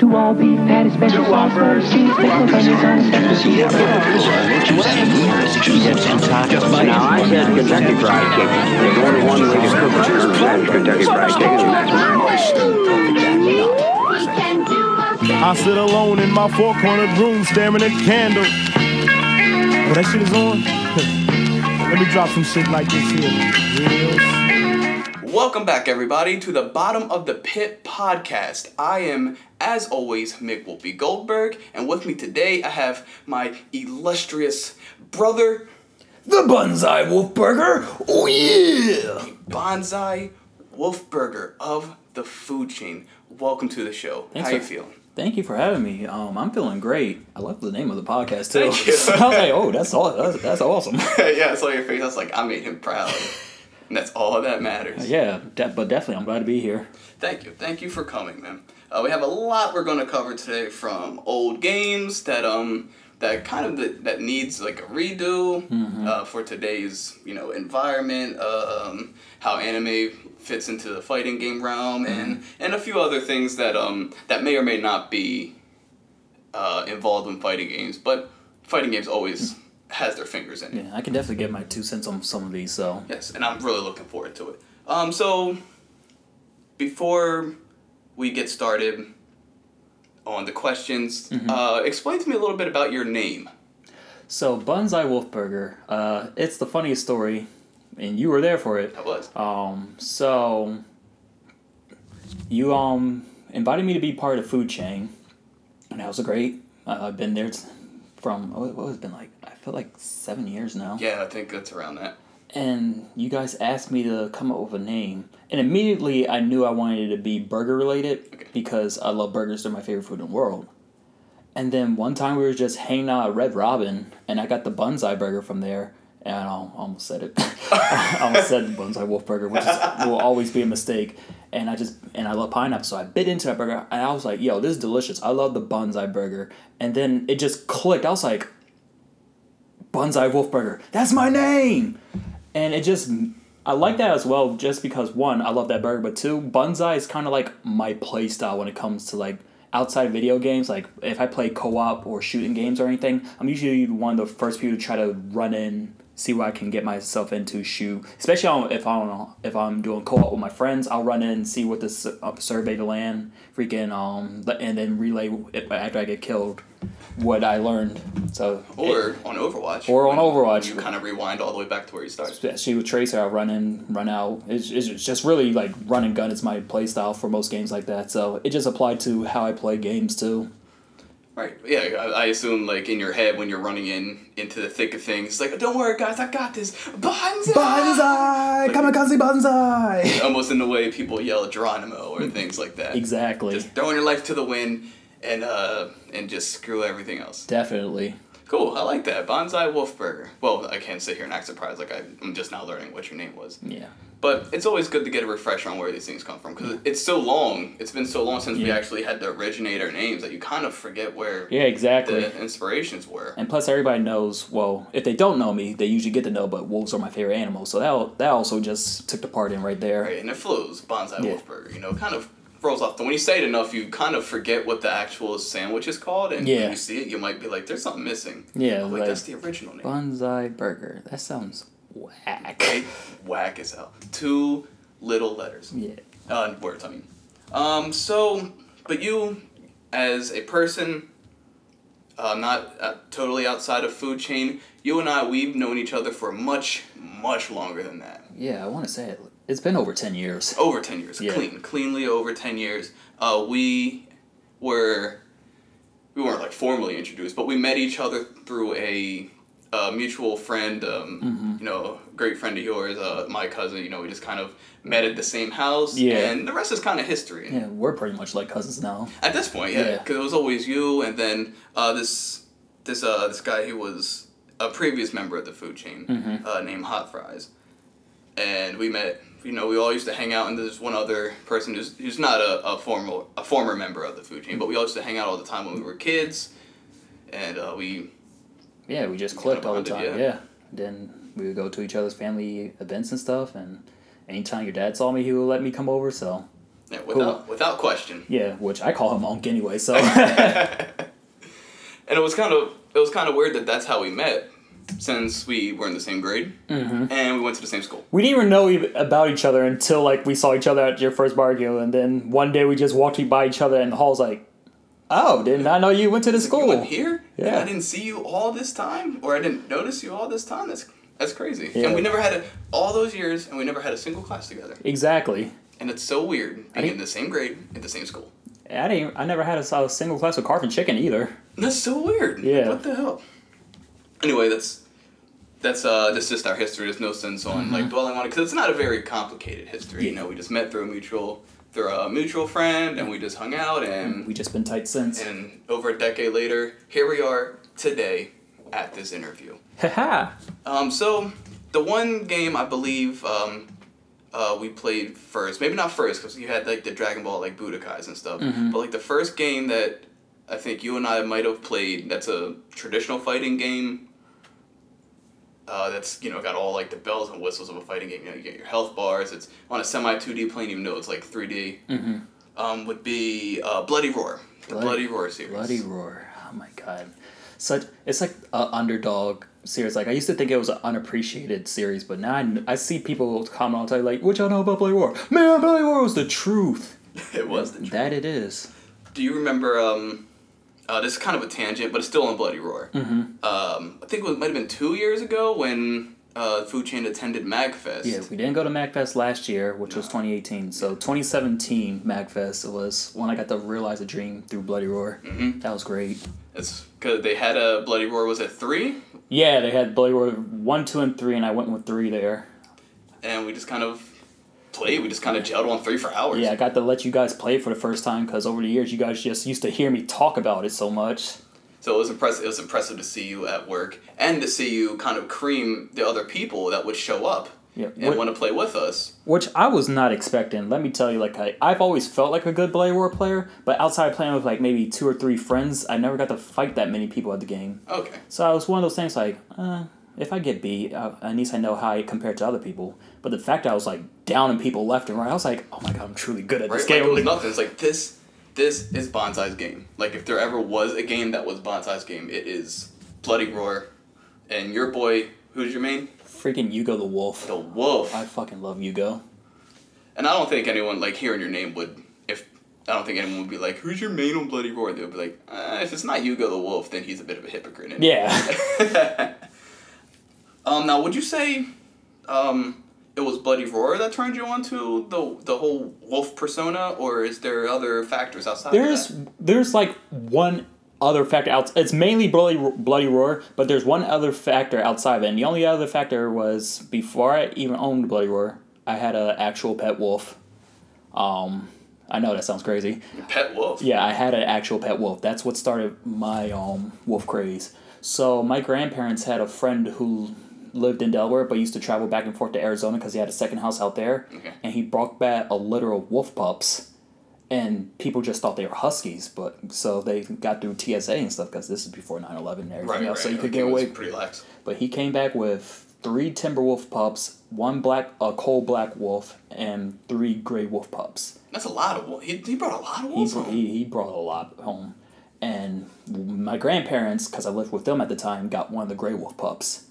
Two all beef patties, special sauce, butter cheese, pickles, onions on a special. Now, I said Kentucky Fried Chicken. There's only one way to cook it, and that's Kentucky Fried Chicken, and that's mine. I sit alone in my four-cornered room staring at candles. Oh, that shit is on? Let me drop some shit like this here. Real Welcome back, everybody, to the Bottom of the Pit podcast. I am, as always, Mick Whoopi Goldberg, and with me today I have my illustrious brother, The Bonsai Wolfburger? Oh yeah! Bonsai Wolfburger of the food chain. Welcome to the show. Thanks How you for- feeling? Thank you for having me. Um, I'm feeling great. I love the name of the podcast too. Thank you. I was like, oh, that's all. That's, that's awesome. yeah, I saw your face. I was like, I made him proud. and that's all that matters. yeah, de- but definitely, I'm glad to be here. Thank you. Thank you for coming, man. Uh, we have a lot we're going to cover today from old games that um that kind of that, that needs like a redo uh, for today's you know environment, um, how anime fits into the fighting game realm, and and a few other things that um that may or may not be uh, involved in fighting games, but fighting games always has their fingers in it. Yeah, I can definitely get my two cents on some of these. So Yes, and I'm really looking forward to it. Um, so before we get started on the questions, uh, explain to me a little bit about your name. So Bonsai Wolfburger, uh, it's the funniest story, and you were there for it. That was. Um, so you um invited me to be part of Food Chain, and that was great. Uh, I've been there t- from what what has it been like? I feel like seven years now. yeah, I think that's around that. And you guys asked me to come up with a name, and immediately I knew I wanted it to be burger related Okay. because I love burgers. They're my favorite food in the world. And then one time we were just hanging out at Red Robin, and I got the Bonsai burger from there, and I almost said it. I almost said the Bonsai Wolf burger, which is, will always be a mistake. And I just and I love pineapple, so I bit into that burger, and I was like, "Yo, this is delicious. I love the Bonsai burger." And then it just clicked. I was like, "Bonsai Wolf burger. That's my name." And it just I like that as well, just because one, I love that burger, but two, Bonsai is kind of like my play style when it comes to like outside video games. Like if I play co op or shooting games or anything, I'm usually one of the first people to try to run in, see what I can get myself into, shoot. Especially if I don't know if I'm doing co op with my friends, I'll run in, see what this uh, survey the land, freaking um, and then relay after I get killed what I learned. So Or on Overwatch. Or on Overwatch. You kind of rewind all the way back to where you started. especially with Tracer, I run in, run out. It's, it's just really like run and gun It's my play style for most games like that. So it just applied to how I play games too. Right. Yeah, I, assume like in your head when you're running in into the thick of things, it's like, don't worry, guys, I got this. Bonsai! Bonsai! Kamikaze bonsai! Almost in the way people yell Geronimo or things like that. Exactly. Just throwing your life to the wind and uh and just screw everything else. Definitely. Cool, I like that. Bonsai Wolfburger. Well, I can't sit here and act surprised like I, I'm just now learning what your name was. Yeah. But it's always good to get a refresher on where these things come from because it's so long. It's been so long since we actually had to originate our names that you kind of forget where Yeah, exactly. the inspirations were. And plus, everybody knows. Well, if they don't know me, they usually get to know. But wolves are my favorite animal, so that that also just took the part in right there. Right, and it flows. Bonsai Yeah. Wolfburger. You know, kind of rolls off. When you say it enough, you kind of forget what the actual sandwich is called, and Yeah. when you see it, you might be like, "There's something missing." Yeah, wait, like- that's the original name. Bonsai burger. That sounds whack. Right? Whack as hell. Two little letters. Yeah. Uh, words, I mean. Um, so, but you, as a person, uh, not uh, totally outside of food chain, you and I, we've known each other for much, much longer than that. Yeah, I want to say it. It's been over ten years. Over 10 years. Yeah. Clean. Cleanly over 10 years. Uh, we were, we weren't like formally introduced, but we met each other through a, uh mutual friend, um, Mm-hmm. you know, great friend of yours, uh, my cousin, you know, we just kind of met at the same house. Yeah. And the rest is kind of history. Yeah, we're pretty much like cousins now. At this point, yeah, Yeah. because it was always you, and then uh, this this uh, this guy who was a previous member of the food chain Mm-hmm. uh, named Hot Fries, and we met. You know, we all used to hang out, and there's one other person who's, who's not a, a formal a former member of the food chain, but we all used to hang out all the time when we were kids, and uh, we Yeah, we just clicked all the time. yeah. Yeah. Then we would go to each other's family events and stuff, and anytime your dad saw me, he would let me come over. So Yeah, without without question. Yeah, which I call him Monk anyway. So And it was kind of it was kind of weird that that's how we met, since we were in the same grade Mm-hmm. and we went to the same school. we didn't even know about each other until like we saw each other at your first barbecue, and then one day we just walked by each other in the halls like, oh, did not I know you went to the school. went here, and Yeah. I didn't see you all this time, or I didn't notice you all this time. That's that's crazy. Yeah. And we never had a, all those years, and we never had a single class together. Exactly. And it's so weird being in the same grade at the same school. I didn't. I never had a, a single class with carving chicken either. That's so weird. Yeah. What the hell? Anyway, that's that's uh that's just our history. There's no sense on Mm-hmm. like dwelling on it because it's not a very complicated history. You know, we just met through a mutual through a mutual friend, and we just hung out, and We just been tight since. and over a decade later, here we are today at this interview. Haha. Um, so the one game I believe um, uh, we played first, maybe not first because you had like the Dragon Ball like Budokais and stuff, Mm-hmm. but like the first game that I think you and I might have played that's a traditional fighting game. Uh, that's you know got all like the bells and whistles of a fighting game. You know, you get your health bars. It's on a semi two D plane, even though it's like three D. Um, would be uh, Bloody Roar, the Bloody- Bloody, Roar series. Bloody roar! Oh my god, such it's like a underdog series. Like I used to think it was an unappreciated series, but now I, I see people comment all the time like, "What y'all know about Bloody Roar?" Man, Bloody Roar was the truth. it was the truth. That it is. Do you remember? Um, uh, this is kind of a tangent, but it's still on Bloody Roar. Mm-hmm. Um, I think it might have been two years ago when uh, Food Chain attended Magfest. Yeah, we didn't go to MagFest last year, which was 2018. So 2017 MagFest was when I got to realize a dream through Bloody Roar. Mm-hmm. That was great. It's because they had a Bloody Roar was at three, Yeah, they had Bloody Roar one, two, and three, and I went with three there. and we just kind of played. We just kind of gelled on three for hours. Yeah, I got to let you guys play for the first time because over the years you guys just used to hear me talk about it so much. So it was impressive. It was impressive to see you at work and to see you kind of cream the other people that would show up Yeah, and want to play with us. which I was not expecting. Let me tell you, like I, I've always felt like a good Roar player, but outside playing with like maybe two or three friends, I never got to fight that many people at the game. Okay. So I was one of those things like, uh, if I get beat, uh, at least I know how I compare to other people. But the fact I was like down downing people left and right, I was like, oh my god, I'm truly good at Right? this Like game. it was nothing. It's like this. This is Bonsai's game. Like if there ever was a game that was Bonsai's game, it is Bloody Roar, and your boy, who's your main? Freaking Yugo the Wolf. The Wolf. I fucking love Yugo. And I don't think anyone like hearing your name would. If I don't think anyone would be like, "Who's your main on Bloody Roar?" They would be like, uh, "If it's not Yugo the Wolf, then he's a bit of a hypocrite." anyway." Yeah. Um. Now, would you say, um, it was Bloody Roar that turned you onto the the whole wolf persona, or is there other factors outside? there's Of that? there's like one other factor out. It's mainly bloody bloody roar, but there's one other factor outside of it. And the only other factor was before I even owned bloody roar, I had an actual pet wolf. Um, I know that sounds crazy. Pet wolf. Yeah, I had an actual pet wolf. That's what started my um wolf craze. So my grandparents had a friend who lived in Delaware but used to travel back and forth to Arizona because he had a second house out there, Okay. and he brought back a litter of wolf pups, and people just thought they were huskies. But so they got through TSA and stuff because this is before 9-11 and everything Right. else, right. so you could get away. Pretty lax. But he came back with three timber wolf pups, one black a coal black wolf, and three gray wolf pups. That's a lot of wolf. He, he brought a lot of wolves br- home. he, he brought a lot home. And my grandparents, because I lived with them at the time, got one of the Grey Wolf pups.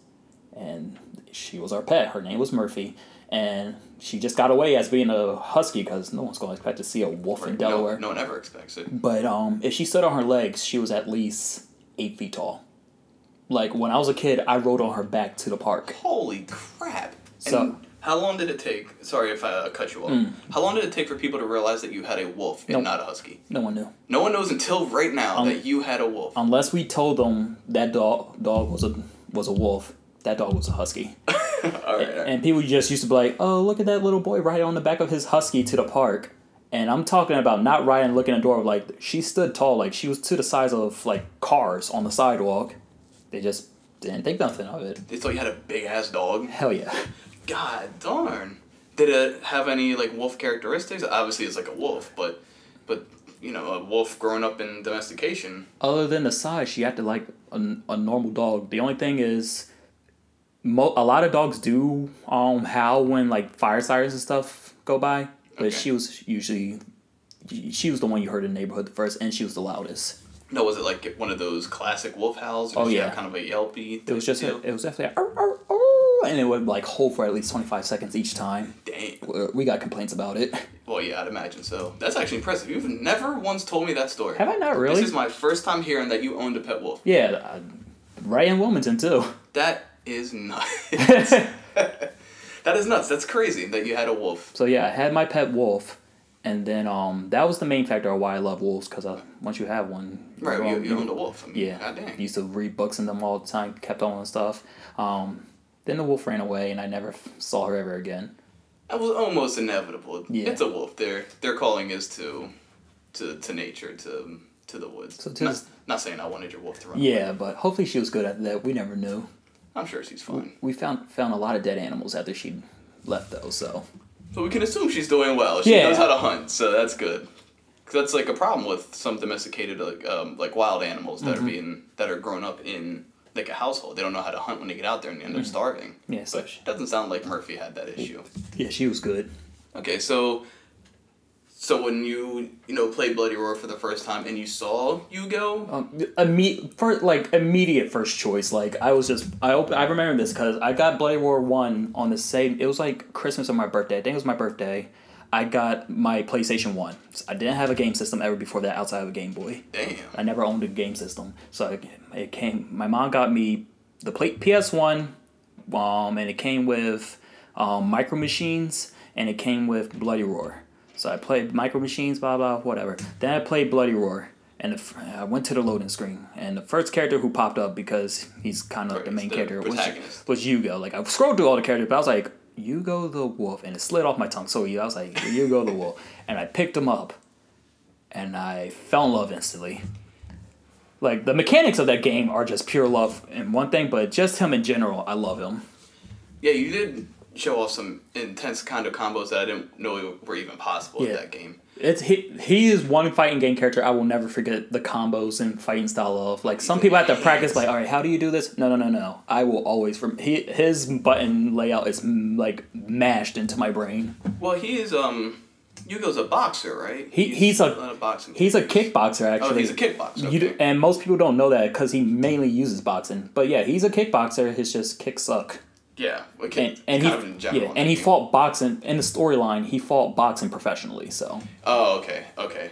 And she was our pet. Her name was Murphy. And she just got away as being a husky because no one's going to expect to see a wolf in Delaware. No, no one ever expects it. But um, if she stood on her legs, she was at least eight feet tall. Like when I was a kid, I rode on her back to the park. Holy crap! So- Hmm. how long did it take? Sorry if I uh, cut you off. How long did it take for people to realize that you had a wolf and Nope. not a husky? No one knew. No one knows until right now Um, that you had a wolf. Unless we told them that dog dog was a was a wolf, that dog was a husky. all right, all right. And people just used to be like, "Oh, look at that little boy riding on the back of his husky to the park." And I'm talking about not riding, looking at the door. Like she stood tall, like she was to the size of like cars on the sidewalk. They just didn't think nothing of it. They thought you had a big ass dog. Hell yeah. God darn. Did it have any like wolf characteristics? Obviously, it's like a wolf, but but you know, a wolf growing up in domestication. Other than the size, she acted like a, a normal dog. The only thing is, mo- a lot of dogs do um howl when like fire sirens and stuff go by. but Okay. she was usually she was the one you heard in the neighborhood the first, and she was the loudest. No, was it like one of those classic wolf howls? Or Oh, yeah. kind of a yelpy. It was just deal? it was definitely "Arr, arr, arr," and it would like hold for at least twenty five seconds each time. Dang. We- We got complaints about it. Well, yeah, I'd imagine so. That's actually impressive. You've never once told me that story. Have I not really? This is my first time hearing that you owned a pet wolf. Yeah, uh, right in Wilmington too. That is nuts. that is nuts. That's crazy that you had a wolf. So yeah, I had my pet wolf, and then um that was the main factor of why I love wolves because once you have one, Right, you're you, you owned a wolf. I mean, Yeah, God dang. used to read books in them all the time, kept on and stuff. Um, then the wolf ran away, and I never f- saw her ever again. That was almost inevitable. Yeah. It's a wolf. Their their calling is to, to to nature, to to the woods. So to not, this- not saying I wanted your wolf to run. away. Yeah, but hopefully she was good at that. We never knew. I'm sure she's fine. We found found a lot of dead animals after she left though. So So we can assume she's doing well. She Yeah. knows how to hunt, so that's good. 'Cause that's like a problem with some domesticated like um, like wild animals Mm-hmm. that are being that are grown up in like a household. They don't know how to hunt when they get out there and they end up starving. Mm-hmm. yeah, so But she, it doesn't sound like Murphy had that issue. yeah, she was good. Okay, so so when you you know played Bloody Roar for the first time and you saw Yugo, Um, imme- for like immediate first choice. Like I was just I op- I remember this because I got Bloody Roar one on the same. It was like Christmas or my birthday. I think it was my birthday. I got my PlayStation One. I didn't have a game system ever before that outside of a Game Boy. damn. I never owned a game system, so it, it came. My mom got me the play, PS One, um, and it came with um, Micro Machines, and it came with Bloody Roar. So I played Micro Machines, blah blah, whatever. Then I played Bloody Roar, and the, I went to the loading screen, and the first character who popped up because he's kind of Right, the main the character was was Yugo. Like I scrolled through all the characters, but I was like. Yugo the wolf, and it slid off my tongue so. I was like, Yugo the wolf, and I picked him up, and I fell in love instantly. Like the mechanics of that game are just pure love and one thing, but just him in general, I love him. Yeah, you did show off some intense kind of combos that I didn't know were even possible in that game. It's he, he is one fighting game character I will never forget the combos and fighting style of. Like some people have to practice like, all right, how do you do this? No, no, no, no. I will always from he his button layout is like mashed into my brain. Well, he is um, Yugo's a boxer, right? He- he's a- lot of boxing. He's a kickboxer actually. Oh, he's a kickboxer. You and most people don't know that because he mainly uses boxing. But yeah, he's a kickboxer. His just kicks suck. Yeah, kick, and, and kind he of in general. yeah, and he fought boxing in the storyline. He fought boxing professionally, so Oh, okay, okay.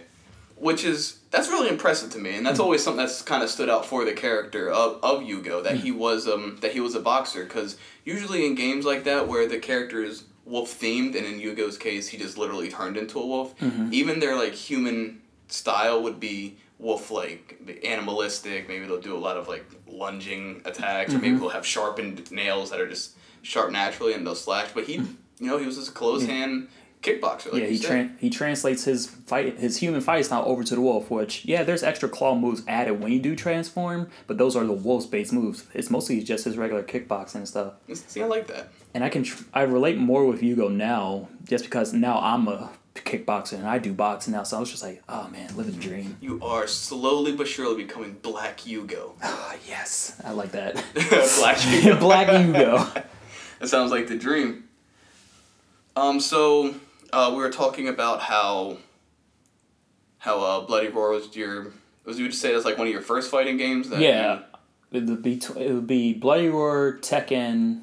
Which is that's really impressive to me, and that's always something that's kind of stood out for the character of, of Yugo that Hmm. he was um that he was a boxer because usually in games like that where the character is wolf themed, and in Yugo's case he just literally turned into a wolf. Mm-hmm. Even their like human style would be wolf like animalistic. Maybe they'll do a lot of like lunging attacks, or maybe Mm-hmm. they'll have sharpened nails that are just sharp naturally and they'll slash. But he, you know, he was just a close hand kickboxer. Like Hmm. yeah, he tran he translates his fight his human fight style over to the wolf. Which yeah, there's extra claw moves added when you do transform, but those are the wolf's based moves. It's mostly just his regular kickboxing and stuff. See, I like that. And I can tr- I relate more with Yugo now, just because now I'm a kickboxer and I do boxing now. So I was just like, oh man, living the dream. You are slowly but surely becoming Black Yugo. Oh, yes, I like that. Black Yugo. Black Yugo. That sounds like the dream. Um, so uh, we were talking about how how uh, Bloody Roar was your was you would say that's like one of your first fighting games. That Yeah, it would be tw- it would be Bloody Roar, Tekken,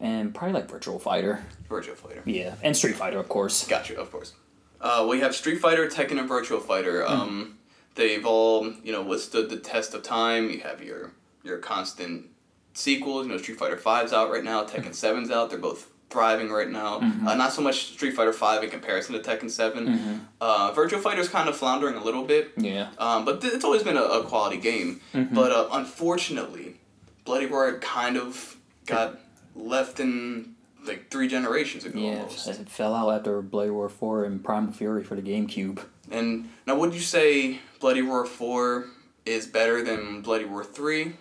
and probably like Virtual Fighter. Virtual Fighter. Yeah, and Street Fighter, of course. Got you, of course. Uh, we have Street Fighter, Tekken, and Virtual Fighter. Um, they've all you know withstood the test of time. You have your your constant sequels. You know, Street Fighter 5's out right now. Tekken 7's out. They're both thriving right now. Mm-hmm. Uh, not so much Street Fighter 5 in comparison to Tekken 7. Uh, Virtual Fighter's kind of floundering a little bit. Yeah. Um, but th- it's always been a, a quality game. Mm-hmm. But uh, unfortunately, Bloody Roar kind of got left in like three generations ago Yeah, almost. it fell out after Bloody Roar 4 and Primal Fury for the GameCube. And now, would you say Bloody Roar 4 is better than Bloody Roar 3?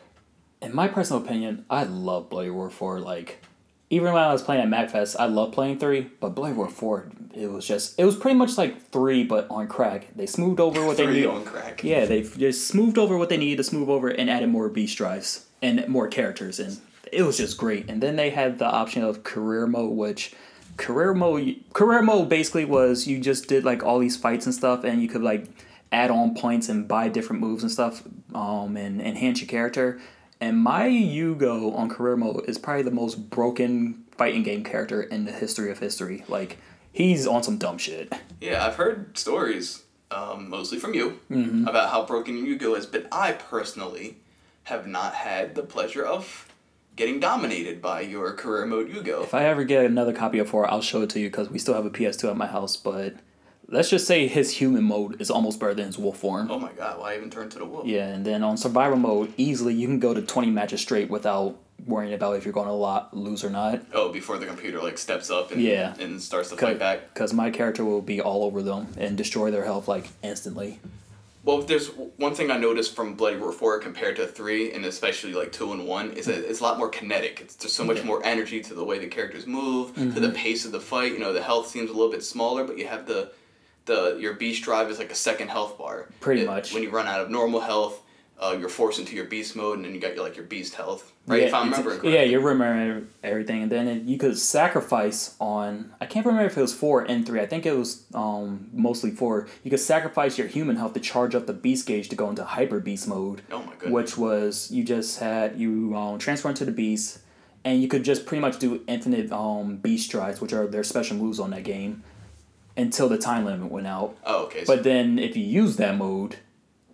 In my personal opinion, I love Bloody Roar 4. Like, even when I was playing at MagFest, I loved playing 3, but Bloody Roar 4, it was just, it was pretty much like 3, but on crack. They smoothed over what they needed. on crack. Yeah, they just smoothed over what they needed to smooth over and added more beast drives and more characters, and it was just great. And then they had the option of career mode, which career mode career mode basically was you just did like all these fights and stuff and you could like add on points and buy different moves and stuff um and enhance your character and my Yugo on career mode is probably the most broken fighting game character in the history of history like he's on some dumb shit Yeah, I've heard stories, um, mostly from you, Mm-hmm. about how broken Yugo is, but I personally have not had the pleasure of getting dominated by your career mode Yugo. if I ever get another copy of 4 I'll show it to you because we still have a PS2 at my house but let's just say his human mode is almost better than his wolf form Oh my god, why even turn to the wolf? Yeah, and then on survival mode, easily you can go to 20 matches straight without worrying about if you're going to lot, lose or not. Oh, before the computer like steps up and Yeah. and starts to fight back. Because my character will be all over them and destroy their health like instantly. Well, there's one thing I noticed from Bloody Roar 4 compared to 3, and especially like 2 and 1, is that it's a lot more kinetic. It's just so much more energy to the way the characters move, to Mm-hmm. the pace of the fight. You know, the health seems a little bit smaller, but you have the the your beast drive is like a second health bar. Pretty It- much. When you run out of normal health, uh, you're forced into your beast mode, and then you got your like your beast health, right? Yeah, if I'm remembering correctly. Yeah, you remember everything. And then it, you could sacrifice on, I can't remember if it was 4 and 3. I think it was um, mostly 4. You could sacrifice your human health to charge up the beast gauge to go into hyper beast mode. Oh my goodness. which was you just had you um, transfer into the beast and you could just pretty much do infinite um, beast drives which are their special moves on that game until the time limit went out Oh, okay. So, but then if you use that mode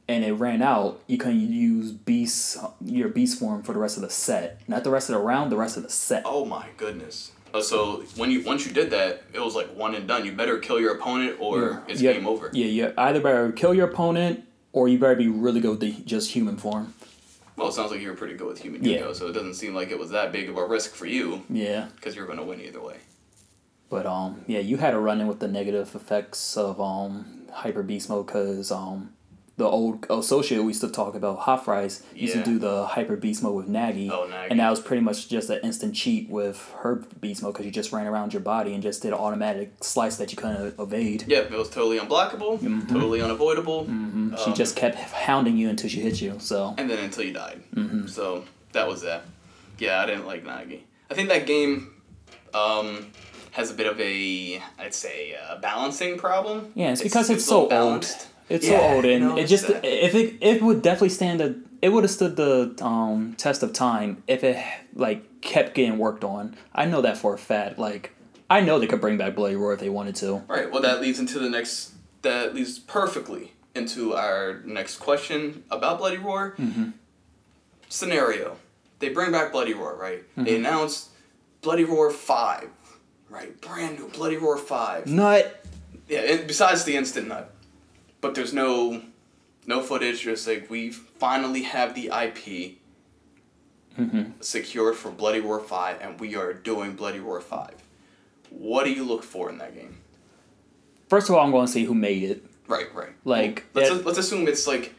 and it ran out you can use beast your beast form for the rest of the set not the rest of the round the rest of the set oh my goodness. Oh, so when you once you did that, it was like one and done. You better kill your opponent, or it's Yeah, game over. yeah you either better kill your opponent or you better be really good with the just human form Well, it sounds like you were pretty good with human Yeah. So it doesn't seem like it was that big of a risk for you yeah because you're going to win either way. But um, yeah, you had to run in with the negative effects of um hyper beast mode because um the old associate we used to talk about hot fries used Yeah. to do the hyper beast mode with Nagi, Oh, and that was pretty much just an instant cheat with her beast mode because you just ran around your body and just did an automatic slice that you couldn't evade. Yep, it was totally unblockable, totally unavoidable, Mm-hmm. She um, just kept hounding you until she hit you. So and then until you died. Mm-hmm. So that was that. Yeah, I didn't like Nagi. I think that game um, has a bit of a, I'd say, uh, balancing problem. yeah, it's because it's, a so little old. It's Yeah, so old, and no, it just that. if it it would definitely stand a it would have stood the um test of time if it like kept getting worked on. I know that for a fact. Like I know they could bring back Bloody Roar if they wanted to. Right. Well, that leads into the next. That leads perfectly into our next question about Bloody Roar. Mm-hmm. Scenario: They bring back Bloody Roar, right? Mm-hmm. They announce Bloody Roar Five, right? Brand new Bloody Roar Five. Nut. Yeah. And besides the instant nut, but there's no, no footage. Just like we finally have the IP. Mm-hmm. Secured for Bloody Roar 5, and we are doing Bloody Roar 5. What do you look for in that game? First of all, I'm going to see who made it. Right, right. Like, let's that- let's assume it's like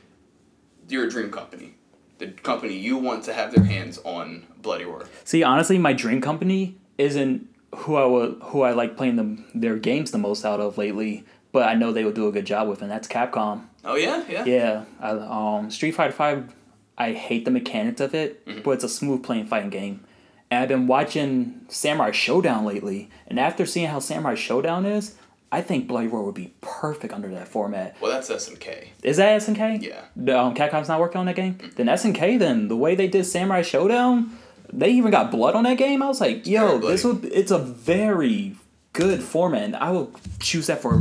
you're dream company, the company you want to have their hands on Bloody Roar. See, honestly, my dream company isn't who I would who I like playing them their games the most out of lately. But I know they would do a good job with, and that's Capcom. Oh yeah, yeah. Yeah, I, um, Street Fighter Five. I hate the mechanics of it, Mm-hmm. but it's a smooth playing fighting game. And I've been watching Samurai Shodown lately, and after seeing how Samurai Shodown is, I think Bloody Roar would be perfect under that format. Well, that's SNK. Is that SNK? Yeah. The, um, Capcom's not working on that game. Then SNK. Then the way they did Samurai Shodown, they even got blood on that game. I was like, yo, this would. It's a very good format. And I will choose that for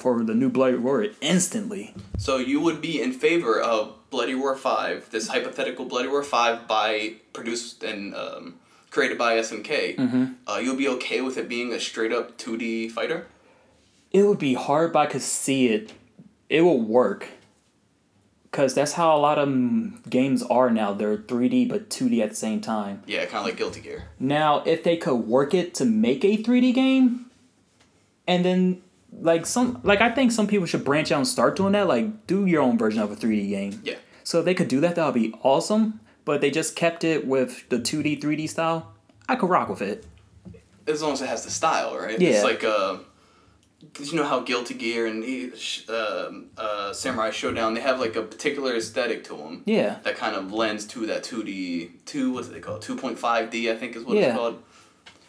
for the new Bloody Roar instantly. So you would be in favor of Bloody Roar Five, this hypothetical Bloody Roar Five by produced and um, created by SNK. Mm-hmm. Uh, you'll be okay with it being a straight up two D fighter. it would be hard, but I could see it. It will work. Cause that's how a lot of games are now. They're three D but two D at the same time. Yeah, kind of like Guilty Gear. Now, if they could work it to make a three D game, and then like some like I think some people should branch out and start doing that. Like do your own version of a three D game. Yeah. So if they could do that, that would be awesome. But they just kept it with the two D, three D style. I could rock with it. as long as it has the style, right? Yeah. It's like uh, 'cause you know how Guilty Gear and uh, uh, Samurai Shodown they have like a particular aesthetic to them. Yeah. That kind of lends to that two D two what's it called two point five D I think is what Yeah. it's called.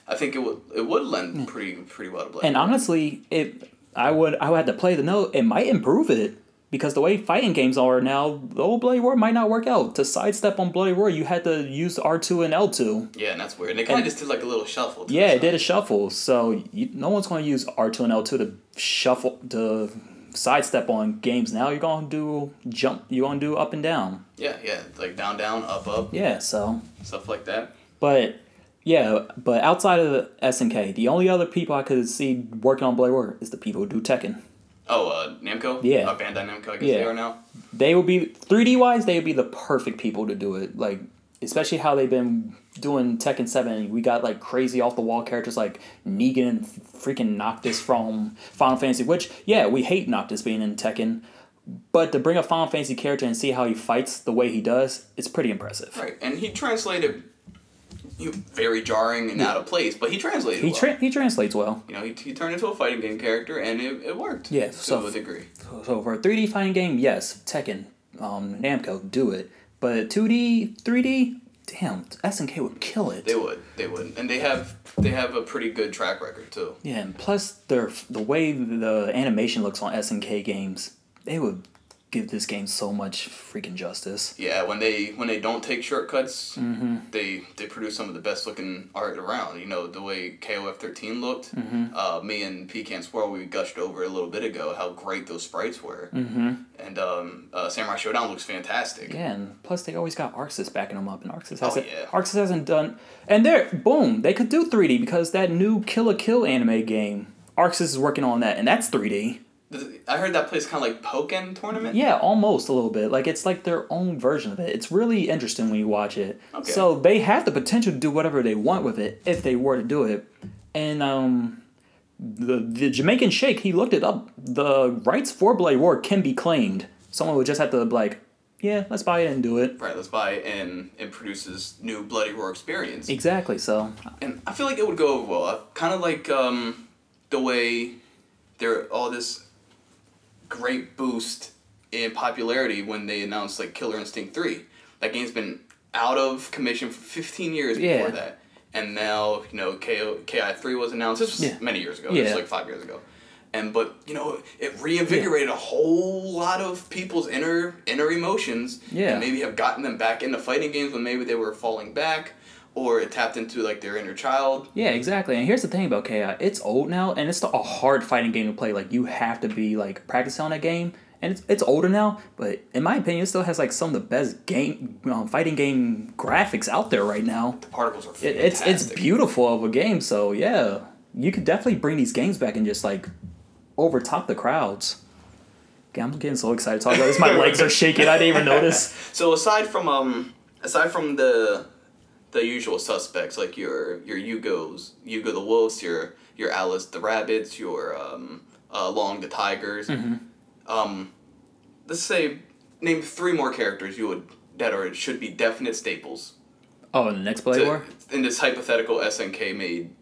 I think it would it would lend pretty pretty well to Bloody And honestly, it I would I would have to play the note. It might improve it because the way fighting games are now, the old Bloody Roar might not work out. To sidestep on Bloody Roar, you had to use R two and L two. yeah, and that's weird. And they kind of just did like a little shuffle. Yeah, it did a shuffle. So you, no one's going to use R two and L two to shuffle to sidestep on games. Now you're going to do jump. You're going to do up and down. Yeah, yeah, like down, down, up, up, Yeah. So, stuff like that. but yeah, but outside of the SNK, the only other people I could see working on Bloody Roar is the people who do Tekken. Oh, uh, Namco. Yeah. Uh, Bandai Namco. I guess Yeah. they are now. they would be 3D wise, they would be the perfect people to do it. Like, especially how they've been doing Tekken 7. We got like crazy off the wall characters like Negan and freaking Noctis from Final Fantasy, which, yeah, we hate Noctis being in Tekken. But to bring a Final Fantasy character and see how he fights the way he does, it's pretty impressive. Right, and he translated. You very jarring and out of place, but he translated. He well. he translates well. you know, he, he turned into a fighting game character, and it, it worked. Yeah, to so- a degree. So for a 3D fighting game, yes, Tekken, um, Namco, do it. But 2D, 3D, damn, SNK would kill it. They would, they would, and they have they have a pretty good track record too. Yeah, and plus their the way the animation looks on SNK games, they would give this game so much freaking justice. Yeah, when they when they don't take shortcuts, Mm-hmm. they they produce some of the best looking art around. You know the way KOF thirteen looked. Mm-hmm. Uh, me and Pecan Swirl we gushed over a little bit ago how great those sprites were. Mm-hmm. And um, uh, Samurai Shodown looks fantastic. Yeah, and plus they always got ArcSys backing them up, and ArcSys Oh, hasn't. yeah. ArcSys hasn't done, and they're boom. They could do 3D because that new Kill la Kill anime game, ArcSys is working on that, and that's 3D. I heard that plays kind of like Pokken tournament. Yeah, almost a little bit. Like it's like their own version of it. It's really interesting when you watch it. Okay. So they have the potential to do whatever they want with it if they were to do it. And um, the the Jamaican Sheikh he looked it up. The rights for Bloody Roar can be claimed. Someone would just have to like, yeah, let's buy it and do it. Right, let's buy it and it produces new Bloody Roar experience. Exactly. So and I feel like it would go over well. Kind of like um, the way there all this great boost in popularity when they announced like Killer Instinct Three. That game's been out of commission for fifteen years Yeah. before that, and now you know KO, Ki Three was announced. This was Yeah. many years ago. This was like five years ago. And but you know it reinvigorated a whole lot of people's inner inner emotions. Yeah. And maybe have gotten them back into fighting games when maybe they were falling back, or it tapped into like their inner child. yeah, exactly. And here's the thing about KI. It's old now, and it's a hard fighting game to play. Like you have to be like practicing on that game. And it's, it's older now, but in my opinion, it still has like some of the best game um, fighting game graphics out there right now. The particles are It, it's it's beautiful of a game. So yeah, you could definitely bring these games back and just like overtop the crowds. I'm getting so excited to talk about this. My legs are shaking. I didn't even notice. So aside from um aside from the the usual suspects like your your Yugos, Yugo the wolves, your your Alice the rabbits, your um uh, Long the tigers. Mm-hmm. Um, let's say name three more characters you would that are should be definite staples Oh, and the next Bloody to- War. in this hypothetical SNK made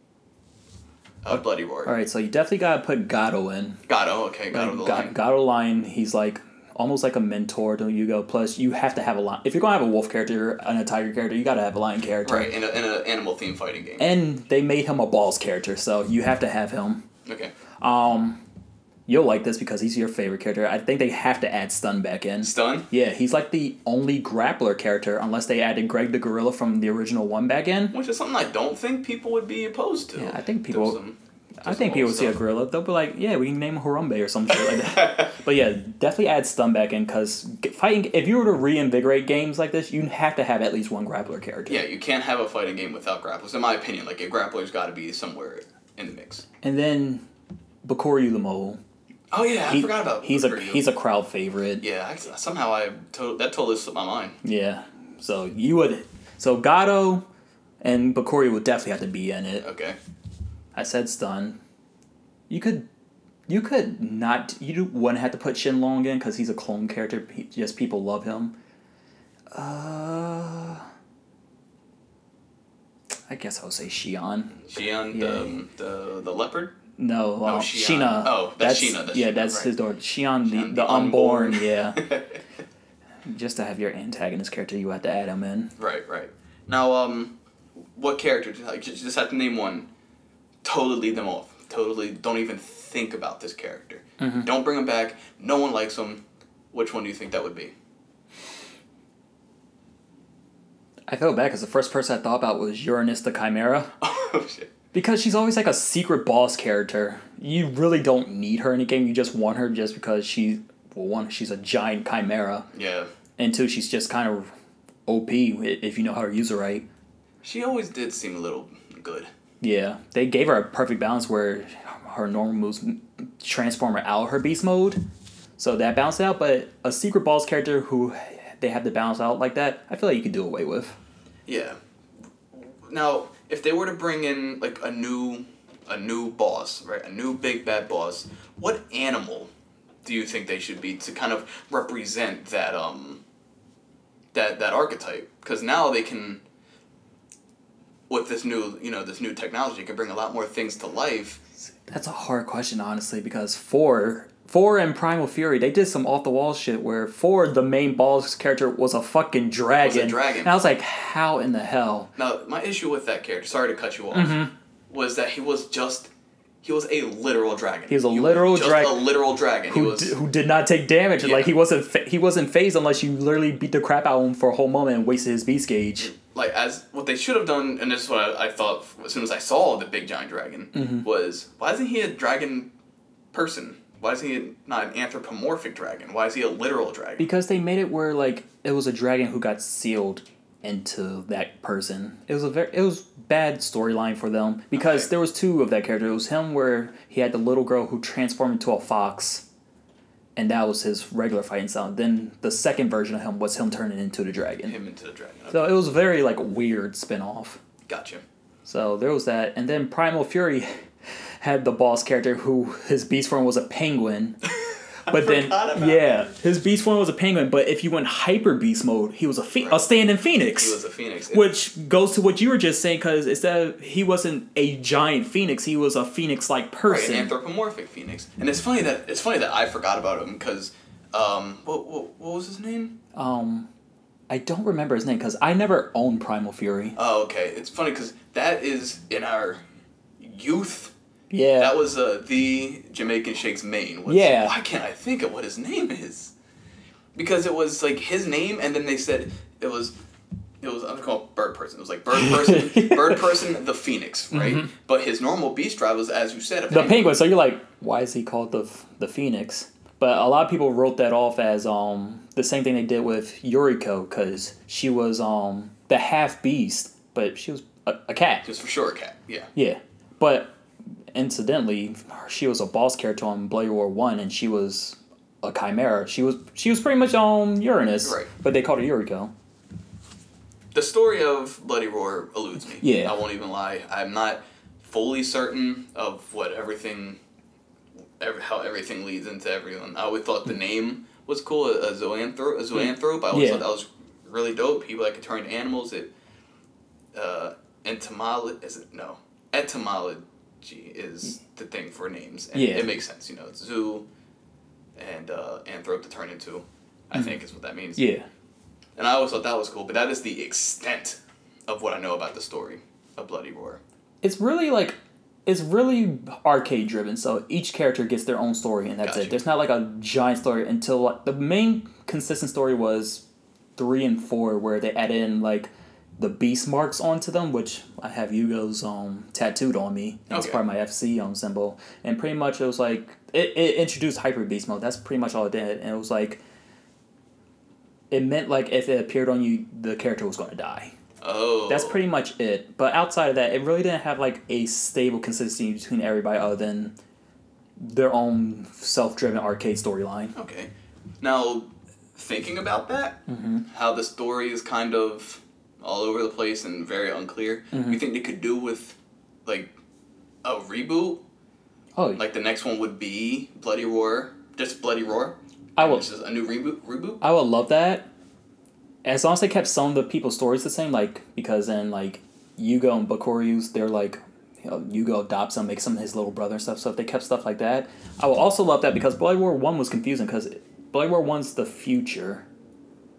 uh, Bloody Roar. All right, so you definitely gotta put Gado in. Got oh okay got Like, the line. Gado line, he's like almost like a mentor to Yugo. Plus, you have to have a lion. If you're gonna have a wolf character and a tiger character, you gotta have a lion character. Right in a in a animal themed fighting game. And they made him a balls character, so you have to have him. Okay. Um, You'll like this because he's your favorite character. I think they have to add Stun back in. Stun. Yeah, he's like the only grappler character, unless they added Greg the Gorilla from the original one back in. Which is something I don't think people would be opposed to. Yeah, I think people- some- I think people would see a gorilla. They'll be like, yeah, we can name him Harambe or some shit like that. but yeah, definitely add Stun back in because fighting. If you were to reinvigorate games like this, you have to have at least one grappler character. Yeah, you can't have a fighting game without grapplers. In my opinion, like a grappler's got to be somewhere in the mix. And then Bakuryu the mole. Oh yeah, I He- forgot about. he's a he's a crowd favorite. Yeah, I, somehow I to, that totally slipped my mind. Yeah. So you would. So Gado and Bakuryu would definitely have to be in it. Okay. I said stun. You could, you could not. You wouldn't have to put Shenlong in because he's a clone character. He, just people love him. Uh, I guess I would say Xion. Xion, Yeah. the, the the leopard. No, um, Xion. Shina. Oh, that's Shina, that's yeah, Shina, that's right. his daughter. Xion, the, the, the unborn. unborn. Yeah. just to have your antagonist character, you have to add him in. Right, right. Now, um, what character? Like, just, just have to name one totally leave them off. Totally don't even think about this character. Mm-hmm. Don't bring him back. No one likes him. Which one do you think that would be? I feel bad because the first person I thought about was Uranus the Chimera. Oh shit. Because she's always like a secret boss character. You really don't need her in a game. You just want her just because she, well, one, she's a giant chimera, Yeah. and two, she's just kind of OP if you know how to use her right. She always did seem a little good. Yeah, they gave her a perfect balance where her normal moves transform her out of her beast mode, so that balanced out. But a secret boss character who they have to balance out like that, I feel like you could do away with. Yeah. Now, if they were to bring in like a new a new boss, right? A new big bad boss, what animal do you think they should be to kind of represent that um that that archetype? Cuz now they can with this new, you know, this new technology can bring a lot more things to life. That's a hard question, honestly, because four, four and Primal Fury, they did some off the wall shit where four, the main boss character was a fucking dragon. dragon. And I was like, how in the hell? Now, my issue with that character, sorry to cut you off, mm-hmm. was that he was just he was a literal dragon. He was a literal just dragon a literal dragon. He Who, was d- who did not take damage? Yeah. Like he wasn't fa- he wasn't phased unless you literally beat the crap out of him for a whole moment and wasted his beast gauge. Like as what they should have done, and this is what I, I thought as soon as I saw the big giant dragon Mm-hmm. was why isn't he a dragon person? Why is he not an anthropomorphic dragon? Why is he a literal dragon? Because they made it where like it was a dragon who got sealed into that person. It was a very it was bad storyline for them because Okay. there was two of that character. It was him where he had the little girl who transformed into a fox, and that was his regular fighting style. Then the second version of him was him turning into the dragon. Him into the dragon. Okay, So it was a very like weird spin off. gotcha. So there was that, and then Primal Fury had the boss character who his beast form was a penguin. But then, yeah, his beast form was a penguin. But if you went hyper beast mode, he was a phe- a standing phoenix, He was a phoenix. It- which goes to what you were just saying. Because instead, of, he wasn't a giant phoenix; he was a phoenix-like right, person. an anthropomorphic phoenix. And it's funny that it's funny that I forgot about him because um what, what what was his name? um, I don't remember his name because I never owned Primal Fury. Oh, okay. It's funny because that is in our youth. Yeah, That was uh, the Jamaican Shake's main. Yeah. Why can't I think of what his name is? Because it was like his name, and then they said it was. It was I'm called Bird Person. It was like Bird Person, Bird Person, the Phoenix, right? But his normal beast drive was, as you said, a Mm-hmm. the penguin. So you're like, why is he called the the phoenix? But a lot of people wrote that off as um the same thing they did with Yuriko because she was um the half beast, but she was a, a cat. Just for sure, a cat. Yeah. Yeah, but incidentally, she was a boss character on Bloody Roar One, and she was a chimera. She was she was pretty much on Uranus, Right. But they called her Yuriko. The story of Bloody Roar eludes me. Yeah. I won't even lie. I'm not fully certain of what everything, every, how everything leads into everyone. I always thought the name was cool, a, a zoanthrope. A zoanthrope. I always Yeah. thought that was really dope. People that could turn into animals. It, uh, is it no is the thing for names, and Yeah. it makes sense. You know, it's zoo, and uh, anthrope to turn into. I think is what that means. Yeah, And I always thought that was cool, but that is the extent of what I know about the story of Bloody Roar. it's really like it's really arcade driven. So each character gets their own story, and that's Gotcha. it. There's not like a giant story until like, the main consistent story was three and four, where they added in like the beast marks onto them, which I have Yugo's um tattooed on me. Okay. part of my FC um symbol, and pretty much it was like it, it introduced hyper beast mode. That's pretty much all it did, and it was like. It meant like if it appeared on you, the character was going to die. Oh. That's pretty much it. But outside of that, it really didn't have like a stable consistency between everybody other than their own self-driven arcade storyline. Okay. Now, thinking about that, how the story is kind of all over the place and very unclear, mm-hmm. you think they could do with, like, a reboot? Oh, Like, the next one would be Bloody Roar, just Bloody Roar? I will. This is a new reboot? Reboot? I would love that. As long as they kept some of the people's stories the same, like because then like Yugo and Bakuryu's, they're like, you know, Yugo adopts him, makes him his little brother and stuff. So if they kept stuff like that, I will also love that because Bloody Roar One was confusing because Bloody Roar One's the future,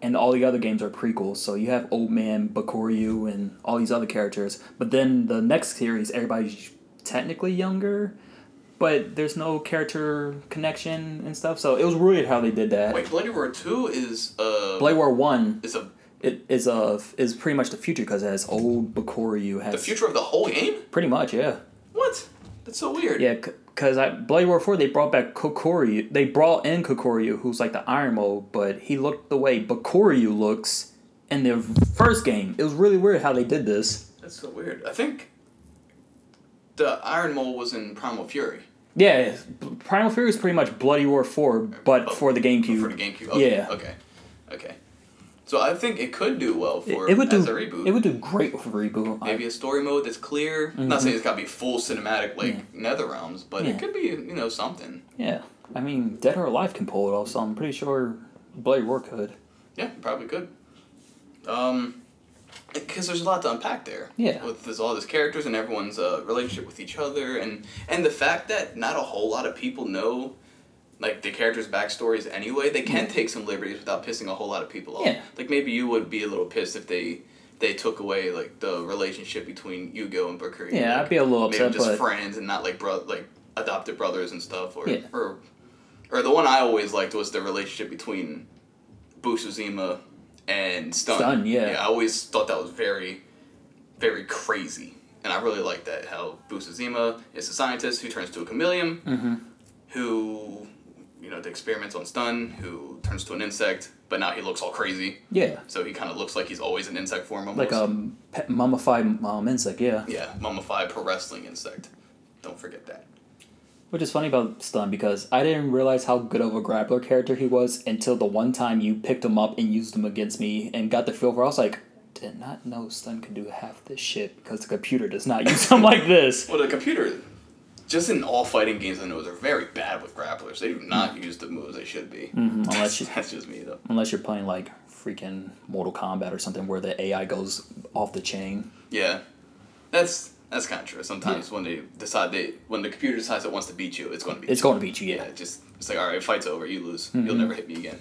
and all the other games are prequels. So you have Old Man Bakuryu and all these other characters, but then the next series, everybody's technically younger, but there's no character connection and stuff. So it was weird how they did that. Wait, Bloody Roar Two is uh Bloody Roar One is a it is a is pretty much the future because it has old Bakuryu has the future of the whole game. pretty much yeah What? That's so weird. yeah because I Bloody Roar Four they brought back Kohryu they brought in Kohryu who's like the Iron Mole but he looked the way Bakuryu looks in the first game. It was really weird how they did this. That's so weird. I think the Iron Mole was in Primal Fury. Yeah, Primal Fury is pretty much Bloody Roar Four, but Oh, for the GameCube. For the GameCube. Okay. Yeah. Okay. Okay. So I think it could do well for it would do. as a reboot. It would do great for a reboot. Maybe a story mode that's clear. I'm not saying it's got to be full cinematic like NetherRealms, but Yeah. it could be you know something. yeah, I mean, Dead or Alive can pull it off, so I'm pretty sure Bloody Roar could. Yeah, probably could. Um, because there's a lot to unpack there. Yeah. With there's all these characters and everyone's uh, relationship with each other, and and the fact that not a whole lot of people know, like the characters' backstories anyway. They can take some liberties without pissing a whole lot of people off. Yeah. Like maybe you would be a little pissed if they they took away like the relationship between Yugo and Bakuryu. Yeah, like, I'd be a little pissed. maybe upset, just but friends and not like bro like adopted brothers and stuff, or Yeah. or or the one I always liked was the relationship between Busuzima and Stun. Stun, yeah. I always thought that was very, very crazy, and I really like that how Busuzima is a scientist who turns to a chameleon, Mm-hmm. who, you know, the experiments on Stun, who turns to an insect, but now he looks all crazy, yeah, so he kind of looks like he's always an insect form almost. like a um, mummified um, insect. Yeah, yeah, mummified pro wrestling insect. Don't forget that. which is funny about Stun because I didn't realize how good of a grappler character he was until the one time you picked him up and used him against me and got the feel for. I was like, did not know Stun could do half this shit because the computer does not use him like this. Well, the computer, just in all fighting games I know, they're very bad with grapplers. They do not use the moves they should be. Mhm, unless you- That's just me though. Unless you're playing like freaking Mortal Kombat or something where the AI goes off the chain. Yeah, that's that's kind of true. Sometimes when they decide they when the computer decides it wants to beat you, it's going to beat It's you. going to beat you, yeah. yeah. Just it's like all right, fight's over, you lose. You'll Mhm. never hit me again.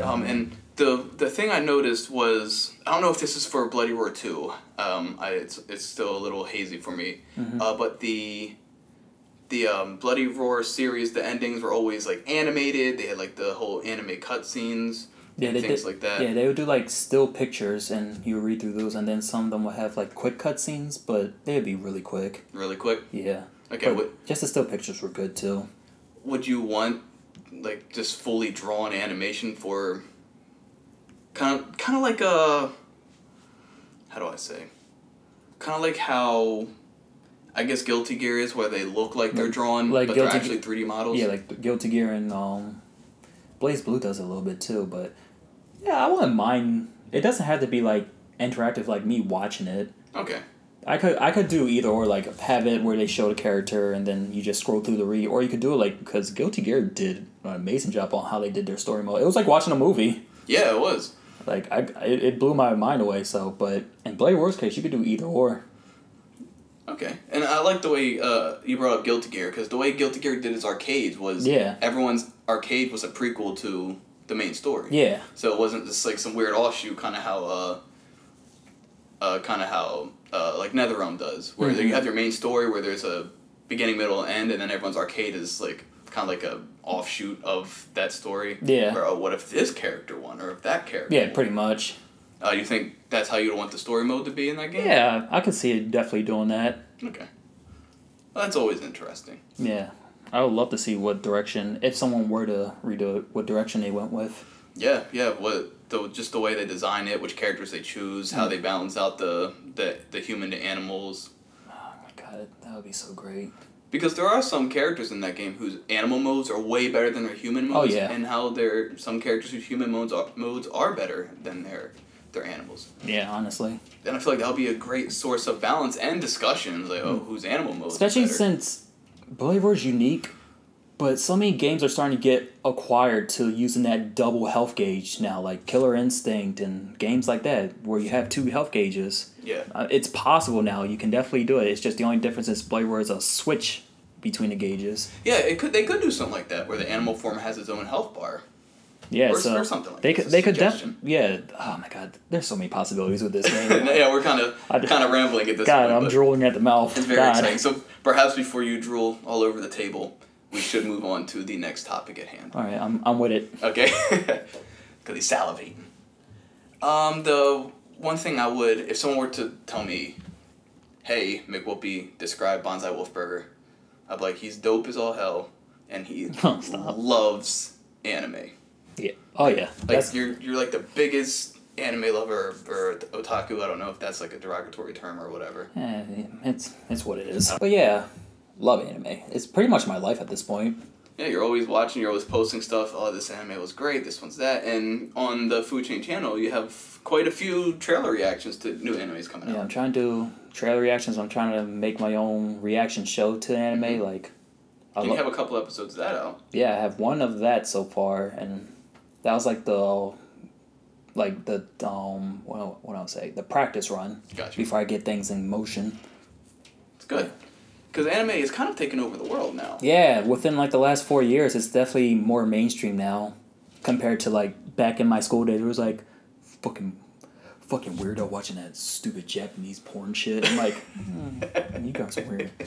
Um, and the the thing I noticed was I don't know if this is for Bloody Roar two. Um, I it's it's still a little hazy for me. Mm-hmm. Uh, but the the um, Bloody Roar series, the endings were always like animated. They had like the whole anime cutscenes. Yeah, they things did, like that. Yeah, they would do like still pictures and you read through those, and then some of them would have like quick cutscenes, but they'd be really quick. Really quick. Yeah. Okay, what just the still pictures were good too. would you want like just fully drawn animation for kind of kind of like a how do I say kind of like how I guess Guilty Gear is where they look like they're drawn like but Guilty they're actually 3D models Yeah, like Guilty Gear and um, BlazBlue does it a little bit too, but yeah, I wouldn't mind. It doesn't have to be like interactive like me watching it. okay I could I could do either or like have it where they show the character and then you just scroll through the read, or you could do it like because Guilty Gear did an amazing job on how they did their story mode. It was like watching a movie. yeah it was Like I, it, it blew my mind away. So, but in Bloody Roar's case, you could do either or. okay and I like the way uh, you brought up Guilty Gear because the way Guilty Gear did its arcades was Yeah. everyone's arcade was a prequel to the main story Yeah, So it wasn't just like some weird offshoot, kind of how, uh, uh, kind of how uh, like NetherRealm does, where Mhm. you have your main story where there's a beginning, middle, and end, and then everyone's arcade is like kind of like a offshoot of that story. Yeah. Or oh, what if this character won, or if that character? yeah, won? pretty much. Uh, you think that's how you would want the story mode to be in that game? Yeah, I could see it definitely doing that. Okay. Well, that's always interesting. Yeah, I would love to see what direction, if someone were to redo it, what direction they went with. Yeah, yeah. What the just the way they design it, which characters they choose, how they balance out the the, the human to animals. Oh my god, that would be so great. Because there are some characters in that game whose animal modes are way better than their human Oh, modes, yeah. and how there some characters whose human modes are, modes are better than their their animals. Yeah, honestly, And I feel like that'll be a great source of balance and discussion. Like, oh, whose animal mode? Hmm. especially since War's unique, but so many games are starting to get acquired to using that double health gauge now, like Killer Instinct and games like that, where you have two health gauges. yeah, Uh, it's possible now. You can definitely do it. It's just the only difference is Bloody Roar is a switch between the gauges. yeah. It could they could do something like that where the animal form has its own health bar. Yeah, or, so or something like they that. could It's they could definitely yeah. Oh my god, there's so many possibilities with this game. yeah, we're kind of kind of rambling at this God, point. I'm drooling at the mouth. It's very God. exciting. So perhaps before you drool all over the table, we should move on to the next topic at hand. All right, I'm I'm with it. Okay, because he's salivating. Um, the one thing I would, if someone were to tell me, "Hey, McWhoopi, describe Bonsai Wolfburger," I'd be like, "He's dope as all hell, and he Oh, loves anime. Yeah. Oh yeah. Like That's you're you're like the biggest anime lover or otaku. I don't know if that's like a derogatory term or whatever. eh, it's it's what it is. But yeah, love anime. It's pretty much my life at this point. Yeah, you're always watching. You're always posting stuff. Oh, this anime was great. This one's that. And on the Food Chain channel, you have quite a few trailer reactions to new animes coming out. Yeah. I'm trying to do trailer reactions. I'm trying to make my own reaction show to anime. Like, I lo- you have a couple episodes of that out. yeah, I have one of that so far, and that was like the, like the um what what I would say the practice run Gotcha. before I get things in motion. It's good. Because anime is kind of taking over the world now. Yeah, within like the last four years, it's definitely more mainstream now, compared to like back in my school days. It was like, fucking, fucking weirdo watching that stupid Japanese porn shit. I'm like, hmm, you guys are weird.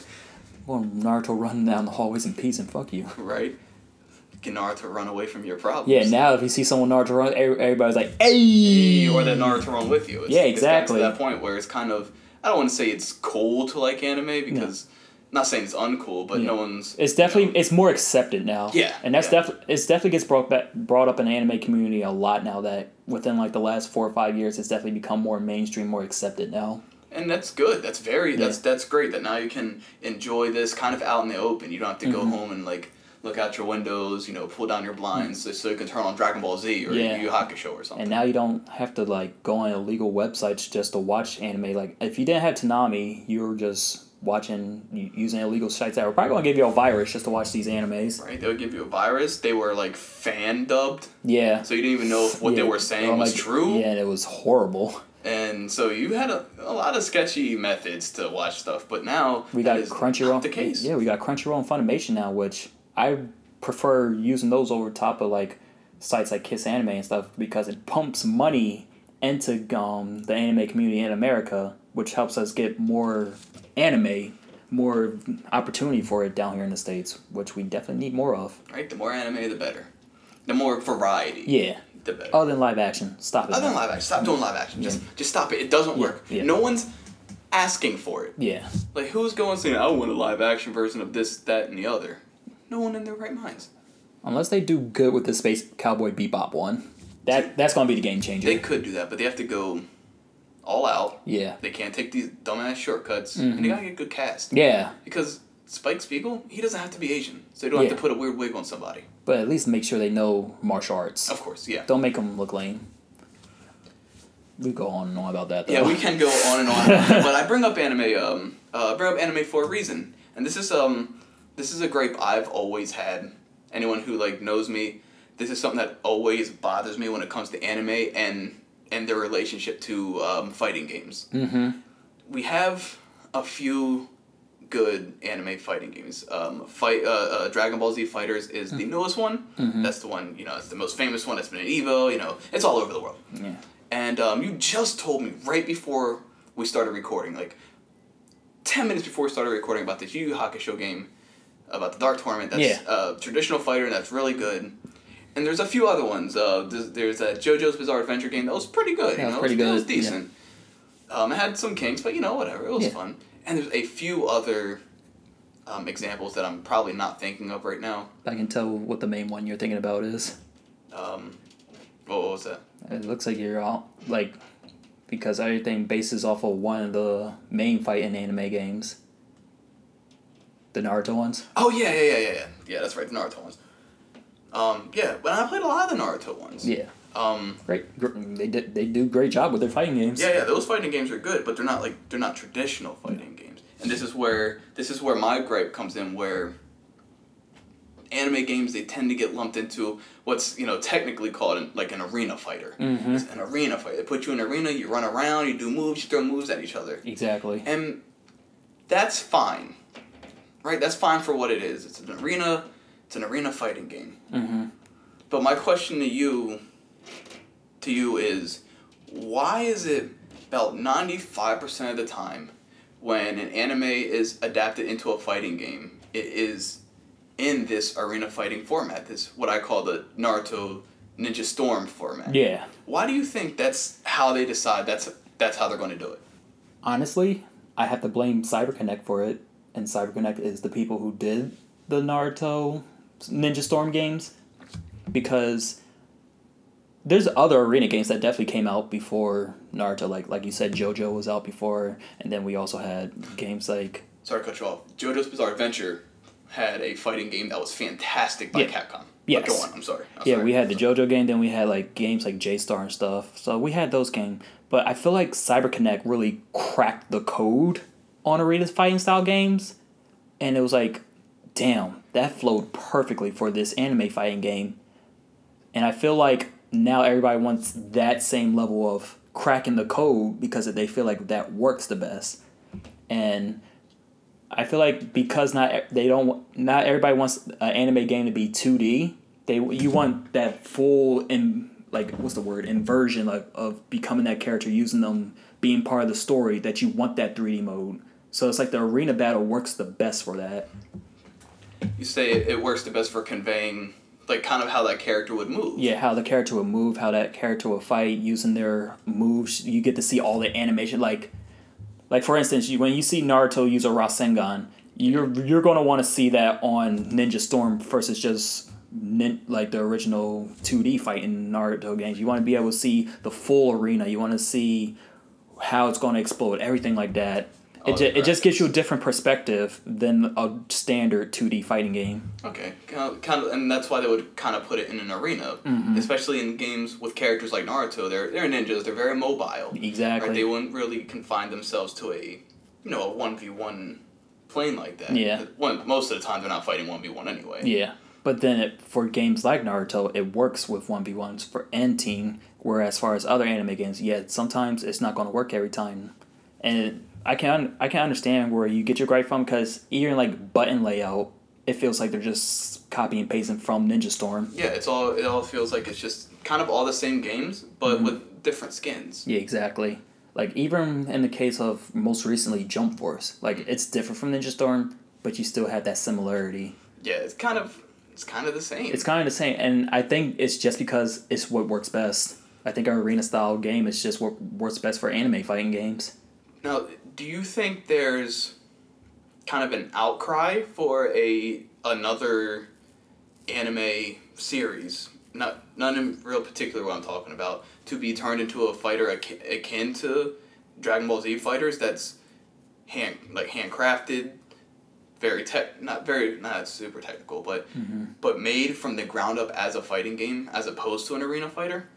Well, Naruto running down the hallways in peace and fuck you. Right? Get Naruto run away from your problems. Yeah, now if you see someone Naruto run, everybody's like, hey! Or that Naruto run with you. It's, Yeah, It's exactly. to that point where it's kind of, I don't want to say it's cool to like anime because, not saying it's uncool, but Yeah. no one's. It's definitely you know, it's more accepted now. Yeah, and that's yeah. definitely it's definitely gets brought back brought up in the anime community a lot now. That within like the last four or five years, it's definitely become more mainstream, more accepted now. and that's good. That's very that's Yeah. that's great that now you can enjoy this kind of out in the open. You don't have to Mm-hmm. go home and like look out your windows. You know, pull down your blinds so, so you can turn on Dragon Ball Z or Yeah. Yu Yu Hakusho or something. And now you don't have to like go on illegal websites just to watch anime. Like if you didn't have Toonami, you were just watching using illegal sites that were probably gonna give you a virus just to watch these animes. right? They would give you a virus. They were like fan dubbed, Yeah. so you didn't even know if what they were saying Oh, was like, true. Yeah, and it was horrible. And so you had a, a lot of sketchy methods to watch stuff, but now We got Crunchyroll. the case. Yeah, we got Crunchyroll and Funimation now, which I prefer using those over top of like sites like Kiss Anime and stuff because it pumps money into um, the anime community in America, which helps us get more anime, more opportunity for it down here in the states, which we definitely need more of. Right? The more anime, the better. The more variety, Yeah. the better. Other than live action, stop it. Other than live action, stop doing live action. Just just stop it. It doesn't Yeah, work. yeah. No one's asking for it. Yeah. Like who's going saying I want a live action version of this, that, and the other? No one in their right minds. Unless they do good with the Space Cowboy Bebop one. That that's gonna be the game changer. They could do that, but they have to go all out. yeah. They can't take these dumbass shortcuts, and Mm-hmm. they gotta get a good cast. Yeah. Because Spike Spiegel, he doesn't have to be Asian, so you don't have to put a weird wig on somebody. But at least make sure they know martial arts. Of course, yeah. Don't make them look lame. We go on and on about that though. Yeah, we can go on and on, but I bring up anime. Um, uh, I bring up anime for a reason, and this is um, this is a gripe I've always had. Anyone who like knows me, this is something that always bothers me when it comes to anime and and their relationship to um, fighting games. Mm-hmm. We have a few good anime fighting games. Um, fight uh, uh, Dragon Ball Z Fighters is the newest one. That's the one you know. It's the most famous one. It's been in Evo. You know, it's all over the world. Yeah. And um, you just told me right before we started recording, like 10 minutes before we started recording about this Yu Yu Hakusho game, about the Dark Tournament. That's Yeah. a traditional fighter, and that's really good. And there's a few other ones. Uh, there's, there's that JoJo's Bizarre Adventure game that was pretty good. Yeah, you know, pretty it was, good, It was decent. Um, it had some kinks, but you know, whatever. It was Yeah. fun. And there's a few other um, examples that I'm probably not thinking of right now. I can tell what the main one you're thinking about is. Um, what, what was that? It looks like you're all like because everything bases off of one of the main fighting anime games. The Naruto ones. Oh yeah, yeah, yeah, yeah, yeah. Yeah, that's right. The Naruto ones. Um, yeah, but I played a lot of the Naruto ones. Yeah. Um, Great. gr- They did. They do great job with their fighting games. yeah, yeah. Those fighting games are good, but they're not like they're not traditional fighting games. And this is where this is where my gripe comes in, where anime games they tend to get lumped into what's you know technically called an, like an arena fighter. Mm-hmm. It's an arena fight. They put you in an arena, you run around, you do moves, you throw moves at each other. Exactly. And that's fine. Right? That's fine for what it is. It's an arena it's an arena fighting game. Mm-hmm. But my question to you, to you is, why is it about ninety five percent of the time, when an anime is adapted into a fighting game, it is in this arena fighting format, this what I call the Naruto Ninja Storm format. Yeah. Why do you think that's how they decide that's that's how they're going to do it? Honestly, I have to blame CyberConnect for it, and CyberConnect is the people who did the Naruto Ninja Storm games, because there's other arena games that definitely came out before Naruto. Like like you said, JoJo was out before, and then we also had games like Sorry to cut you off. JoJo's Bizarre Adventure had a fighting game that was fantastic by Yeah. Capcom. Yes. But go on. I'm sorry. I'm yeah, sorry. we had the JoJo game, then we had like games like J Star and stuff. So we had those games, but I feel like CyberConnect really cracked the code on arena fighting style games, and it was like, damn, that flowed perfectly for this anime fighting game. And I feel like now everybody wants that same level of cracking the code because they feel like that works the best. And I feel like because not they don't not everybody wants an anime game to be two D. They you want that full in like what's the word inversion of, of becoming that character, using them being part of the story. That you want that three D mode. So it's like the arena battle works the best for that. You say it, it works the best for conveying, like, kind of how that character would move. Yeah, how the character will move, how that character will fight, using their moves. You get to see all the animation. Like, like for instance, you, when you see Naruto use a Rasengan, you're you're gonna want to see that on Ninja Storm versus just nin, like the original two D fight in Naruto games. You want to be able to see the full arena. You want to see how it's to explode, everything like that. It, ju- it just gives you a different perspective than a standard 2D fighting game. Okay, kind of, kind of, and that's why they would kind of put it in an arena, Mm-hmm. especially in games with characters like Naruto. They're they're ninjas. They're very mobile. Exactly. Right? They wouldn't really confine themselves to a, you know, a one v one plane like that. Yeah. One most of the time they're not fighting one v one anyway. Yeah, but then it, for games like Naruto, it works with one v ones for and team. Whereas far as other anime games, yeah, sometimes it's not going to work every time, and I can I can understand where you get your gripe from because even like button layout, it feels like they're just copy and pasting from Ninja Storm. Yeah, it's all it all feels like it's just kind of all the same games, but Mm-hmm. with different skins. Yeah, exactly. Like even in the case of most recently Jump Force, like it's different from Ninja Storm, but you still have that similarity. Yeah, it's kind of it's kind of the same. It's kind of the same, and I think it's just because it's what works best. I think our arena style game is just what works best for anime fighting games. Now, do you think there's kind of an outcry for a another anime series, not none in real particular what I'm talking about, to be turned into a fighter akin, akin to Dragon Ball Z fighters that's hand like handcrafted, very tech not very not super technical, but mm-hmm. but made from the ground up as a fighting game as opposed to an arena fighter?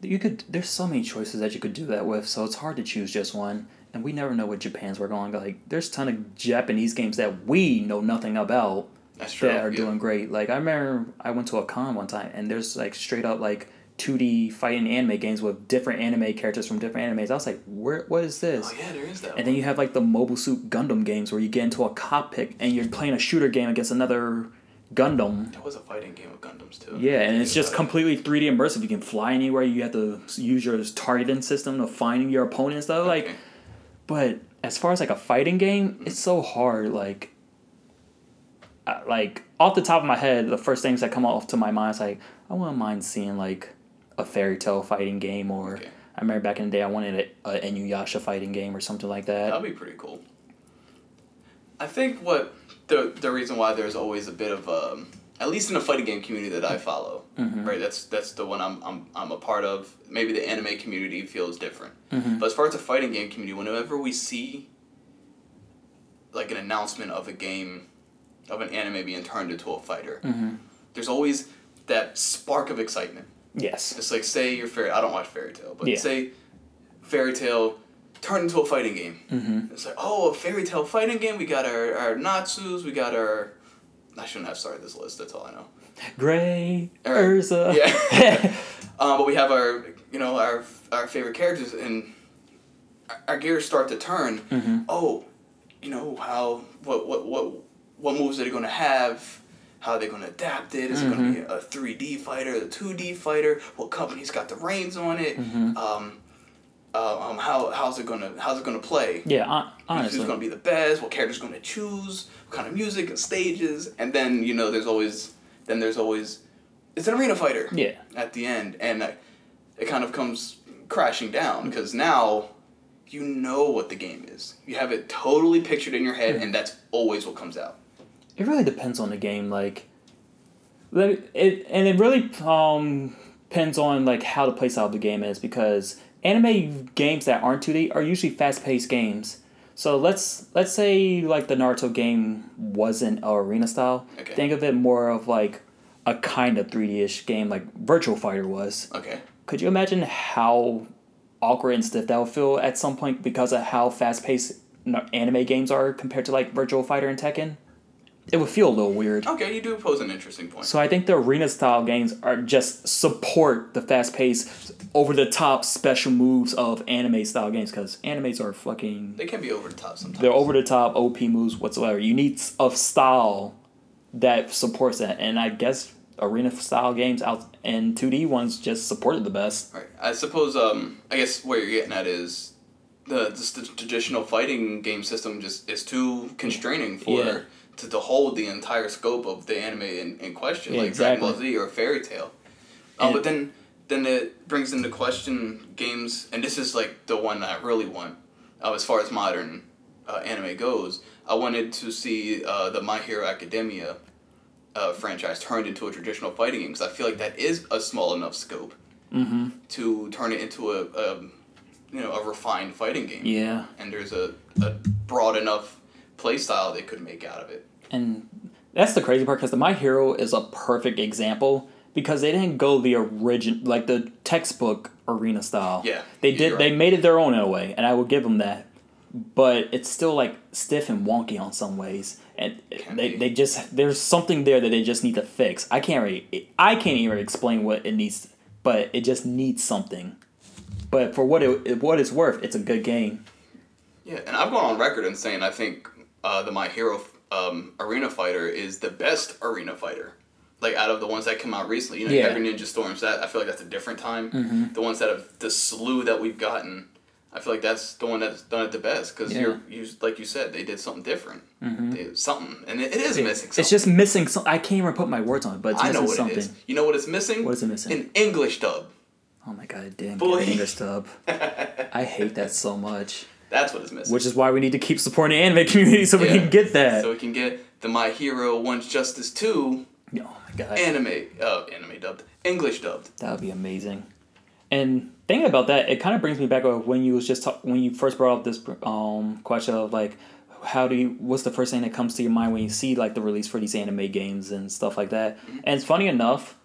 You could there's so many choices that you could do that with, so it's hard to choose just one. And we never know what Japan's working on. Like there's a ton of Japanese games that we know nothing about That's true. that are yeah. doing great. Like I remember I went to a con one time and there's like straight up like 2D fighting anime games with different anime characters from different animes. I was like, where what is this? Oh yeah, there is that. And one. then you have like the Mobile Suit Gundam games where you get into a cockpit and you're playing a shooter game against another Gundam. There was a fighting game with Gundams too. Yeah, and it's just it. completely 3D immersive. You can fly anywhere. You have to use your targeting system to find your opponent and stuff. Like, Okay. But as far as like a fighting game, it's so hard. Like, uh, like off the top of my head, the first things that come off to my mind is like, I wouldn't mind seeing like a fairy tale fighting game, or Okay. I remember back in the day, I wanted a, a Inuyasha fighting game or something like that. That'd be pretty cool. I think what the the reason why there's always a bit of um, at least in the fighting game community that I follow, Mm-hmm. right? That's that's the one I'm, I'm I'm a part of. Maybe the anime community feels different, Mm-hmm. but as far as the fighting game community, whenever we see like an announcement of a game of an anime being turned into a fighter, Mm-hmm. there's always that spark of excitement. Yes. It's like say your fairy. I don't watch Fairy Tail, but Yeah. say Fairy Tail turned into a fighting game. Mm-hmm. It's like oh, a Fairy Tail fighting game. We got our our Natsus. We got our. I shouldn't have started this list. That's all I know. Gray right. Erza. Yeah. um, but we have our you know our our favorite characters and our, gears start to turn. Mhm. Oh, you know how what what what what moves are they going to have? how they're gonna adapt it. Is it gonna be a three D fighter, a two D fighter? What company's got the reins on it? Um, uh, um, how how's it gonna how's it gonna play? Yeah, hon- Who's gonna be the best? What character's gonna choose? What kind of music and stages? And then you know, there's always then there's always it's an arena fighter. Yeah. At the end, and uh, it kind of comes crashing down because now you know what the game is. You have it totally pictured in your head, and that's always what comes out. It really depends on the game. Like, it and it really um depends on like how the playstyle of the game is because anime games that aren't two D are usually fast paced games. So let's let's say like the Naruto game wasn't a arena style. Okay. Think of it more of like a kind of three D ish game like Virtual Fighter was. Okay. Could you imagine how awkward and stiff that would feel at some point because of how fast paced anime games are compared to like Virtual Fighter and Tekken? It would feel a little weird. Okay, you do pose an interesting point. So I think the arena style games are just support the fast paced, over the top special moves of anime style games because animes are fucking they can be over the top sometimes. they're over the top OP moves whatsoever. You need a style that supports that, and I guess arena style games out and two D ones just supported the best. Right. I suppose. Um. I guess what you're getting at is the just the traditional fighting game system just is too constraining for Yeah. To, to hold the entire scope of the anime in, in question, Yeah, like Dragon Ball. Z or Fairy Tail. Um, And- but then then it brings into question games, and this is like the one I really want, uh, as far as modern uh, anime goes. I wanted to see uh, the My Hero Academia uh, franchise turned into a traditional fighting game because I feel like that is a small enough scope Mm-hmm. to turn it into a, a you know a refined fighting game. Yeah, And there's a, a broad enough play style they could make out of it. and that's the crazy part because the My Hero is a perfect example because they didn't go the original like the textbook arena style. Yeah, they did. right. They made it their own in a way, and I will give them that. But it's still like stiff and wonky on some ways, and Can they, be. they just there's something there that they just need to fix. I can't really I can't even explain what it needs, but it just needs something. But for what it what it's worth, it's a good game. Yeah, and I've gone on record in saying I think uh, the My Hero um, Arena Fighter is the best arena fighter. Like out of the ones that come out recently, you know, Yeah. every Ninja Storms. That I feel like that's a different time. The ones that have the slew that we've gotten, I feel like that's the one that's done it the best because Yeah. you're you like you said they did something different. They, something, and it, it is missing. Something. It's just missing. Some, I can't even put my words on it, but it's I know what something. it is. You know what it's missing? What is it missing? An English dub. Oh my god, damn Boy. get an English dub. I hate that so much. That's what is missing. Which is why we need to keep supporting the anime community so we Yeah. can get that. So we can get the My Hero One's Justice 2 oh my god. anime, uh, anime dubbed, English dubbed. That would be amazing. And thinking about that, it kind of brings me back to when you was just talk, when you first brought up this um question of like, how do you? What's the first thing that comes to your mind when you see like the release for these anime games and stuff like that? And it's funny enough,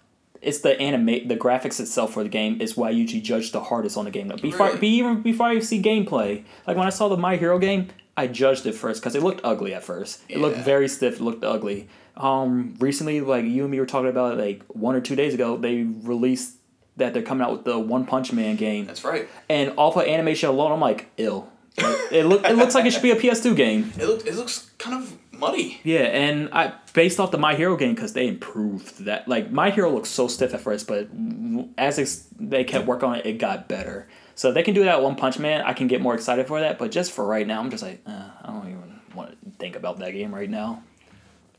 it's the anime, the graphics itself for the game is why I usually judge the hardest on the game. Before, Really? be even before I see gameplay, like when I saw the My Hero game, I judged it first because it looked ugly at first. It looked very stiff. It looked ugly. Um, recently, like you and me were talking about, it, like one or two days ago, they released that they're coming out with the One Punch Man game, That's right. and off of animation alone, I'm like, ill. it look it looks like it should be a PS2 game. It looks it looks kind of muddy. Yeah, and I based off the My Hero game because they improved that. Like My Hero looks so stiff at first, but as it's, they kept working on it, it got better. So they can do that at One Punch Man, I can get more excited for that. But just for right now, I'm just like, uh, I don't even want to think about that game right now.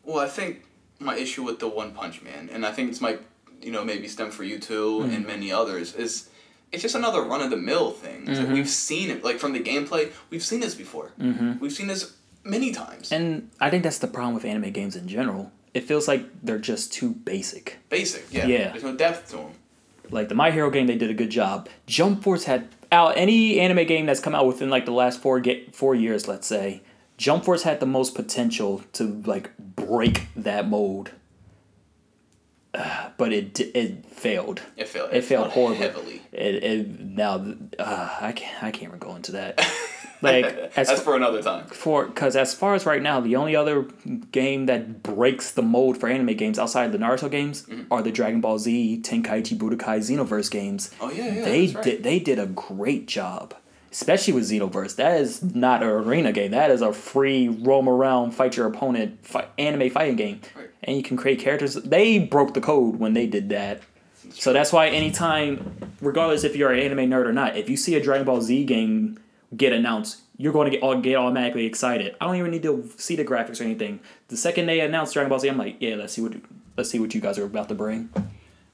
Well, I think my issue with the One Punch Man, and I think it's might you know maybe stem for you too Mm-hmm. and many others, is it's just another run of the mill thing. Mm-hmm. like we've seen it like from the gameplay. We've seen this before. Mm-hmm. We've seen this many times. And I think that's the problem with anime games in general. It feels like they're just too basic. Basic, yeah. Yeah. There's no depth to them. Like the My Hero game, they did a good job. Jump Force had out any anime game that's come out within like the last four ga- four years, let's say. Jump Force had the most potential to like break that mold, Uh, but it it failed. It failed. It failed horribly. heavily. It, it now uh, I can't I can't even go into that. Like as That's for another time. for because as far as right now, the only other game that breaks the mold for anime games outside of the Naruto games Mm-hmm. are the Dragon Ball Z, Tenkaichi Budokai Xenoverse games. Oh yeah, yeah. they right. did they did a great job. especially with Xenoverse. That is not an arena game. That is a free roam around, fight your opponent, fight, anime fighting game, Right. and you can create characters. They broke the code when they did that. So that's why anytime, regardless if you're an anime nerd or not, if you see a Dragon Ball Z game get announced, you're going to get all get automatically excited. I don't even need to see the graphics or anything. The second they announce Dragon Ball Z, I'm like, yeah, let's see what let's see what you guys are about to bring.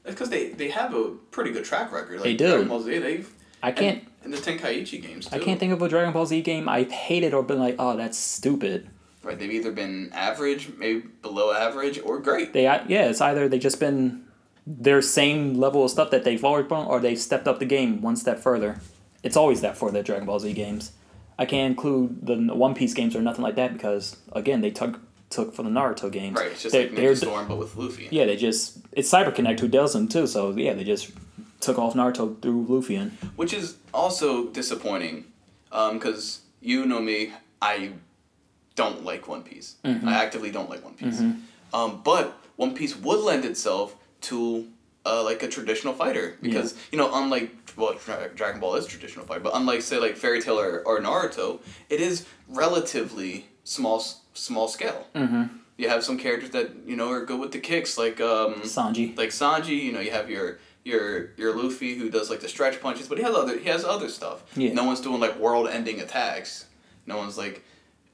because they they have a pretty good track record. Like They do. Dragon Ball Z, they've I can't and, and the Tenkaichi games too. I can't think of a Dragon Ball Z game I've hated or been like, oh, that's stupid. Right, they've either been average, maybe below average, or great. They yeah, it's either they just been their same level of stuff that they've always done, or they've stepped up the game one step further. It's always that for the Dragon Ball Z games. I can't include the One Piece games or nothing like that because again they took took from the Naruto games. Right, it's just They're- like Ninja Storm, but with Luffy. Yeah, they just it's CyberConnect who does them too. So yeah, they just took off Naruto through Luffy which is also disappointing because you know me i don't like one piece Mm-hmm. i actively don't like one piece um, but one piece would lend itself to uh, like a traditional fighter because you know unlike well dragon ball is traditional fighter but unlike say like fairy tale or, or naruto it is relatively small small scale mm-hmm. you have some characters that you know are good with the kicks like um, Sanji. like Sanji, you know, you have your your your Luffy who does like the stretch punches, but he has other he has other stuff. Yeah. No one's doing like world ending attacks. No one's like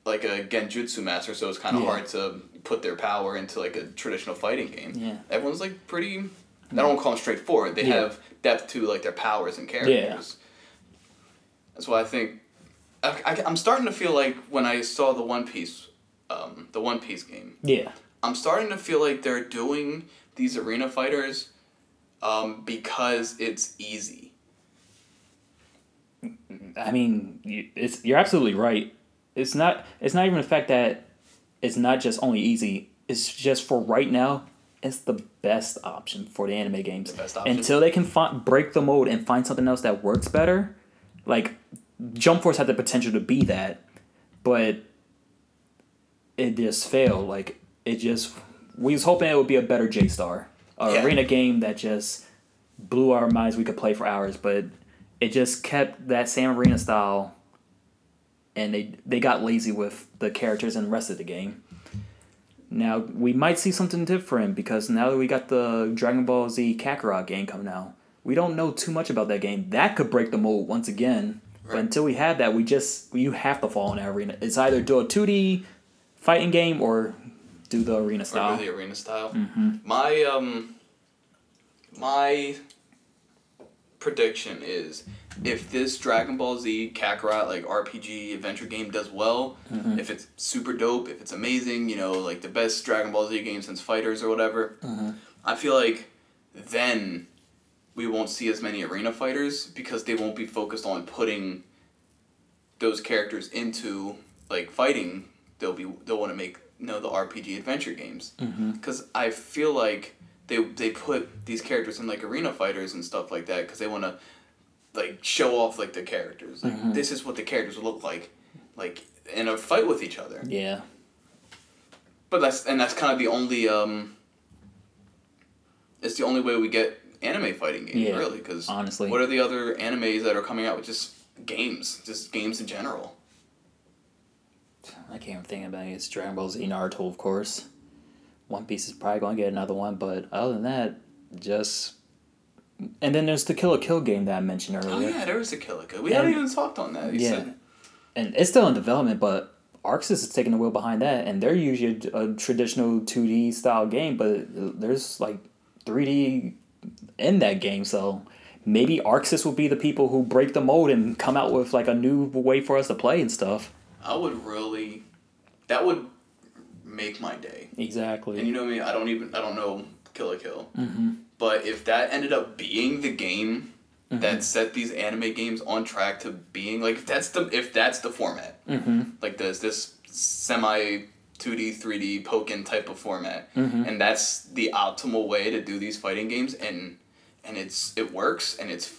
like a genjutsu master, so it's kind of Yeah. hard to put their power into like a traditional fighting game. Yeah. Everyone's like pretty. I don't want to call them straightforward. They Yeah. have depth to like their powers and characters. Yeah. That's why I think I, I, I'm starting to feel like when I saw the One Piece, um, the One Piece game. Yeah. I'm starting to feel like they're doing these arena fighters um, because it's easy. I mean, it's you're absolutely right. It's not. It's not even the fact that it's not just only easy. It's just for right now. It's the best option for the anime games. The. Until they can find break the mold and find something else that works better. Like Jump Force had the potential to be that, but it just failed. Like it just. We was hoping it would be a better J Star, a Yeah. arena game that just blew our minds. We could play for hours, but it just kept that same arena style and they they got lazy with the characters and the rest of the game now we might see something different because now that we got the dragon ball z kakarot game coming out we don't know too much about that game. That could break the mold once again. But until we have that we just you have to fall in that arena. It's either do a 2d fighting game or do the arena Or style. the arena style. My um, my prediction is if this Dragon Ball Z Kakarot like RPG adventure game does well, mm-hmm. if it's super dope, if it's amazing, you know, like the best Dragon Ball Z game since Fighters or whatever, mm-hmm. I feel like then we won't see as many arena fighters because they won't be focused on putting those characters into like fighting. They'll be they'll want to make you know the RPG adventure games. Mm-hmm. Because I feel like they they put these characters in like arena fighters and stuff like that because they want to like show off like the characters. Like this is what the characters look like, like in a fight with each other. yeah But that's and that's kind of the only um. It's the only way we get anime fighting game Yeah, really, because honestly. what are the other animes that are coming out with just games, just games in general? I can't even think about it. It's Dragon Ball Z Naruto, of course. One Piece is probably going to get another one, but other than that, just. And then there's the Kill la Kill game that I mentioned earlier. Oh earlier. yeah, there was a Kill la Kill. We And- haven't even talked on that. Yeah. said. And it's still in development, but ArcSys is taking the wheel behind that, and they're usually a, a traditional 2D style game, but there's like 3D in that game, so maybe ArcSys will be the people who break the mold and come out with like a new way for us to play and stuff. I would really, that would make my day. Exactly. And you know me, I don't even I don't know Kill la Kill. Mm-hmm. But if that ended up being the game that set these anime games on track to being like if that's the if that's the format, mm-hmm. like this this semi. 2D, 3D, Pokken type of format, Mm-hmm. and that's the optimal way to do these fighting games, and and it's it works, and it's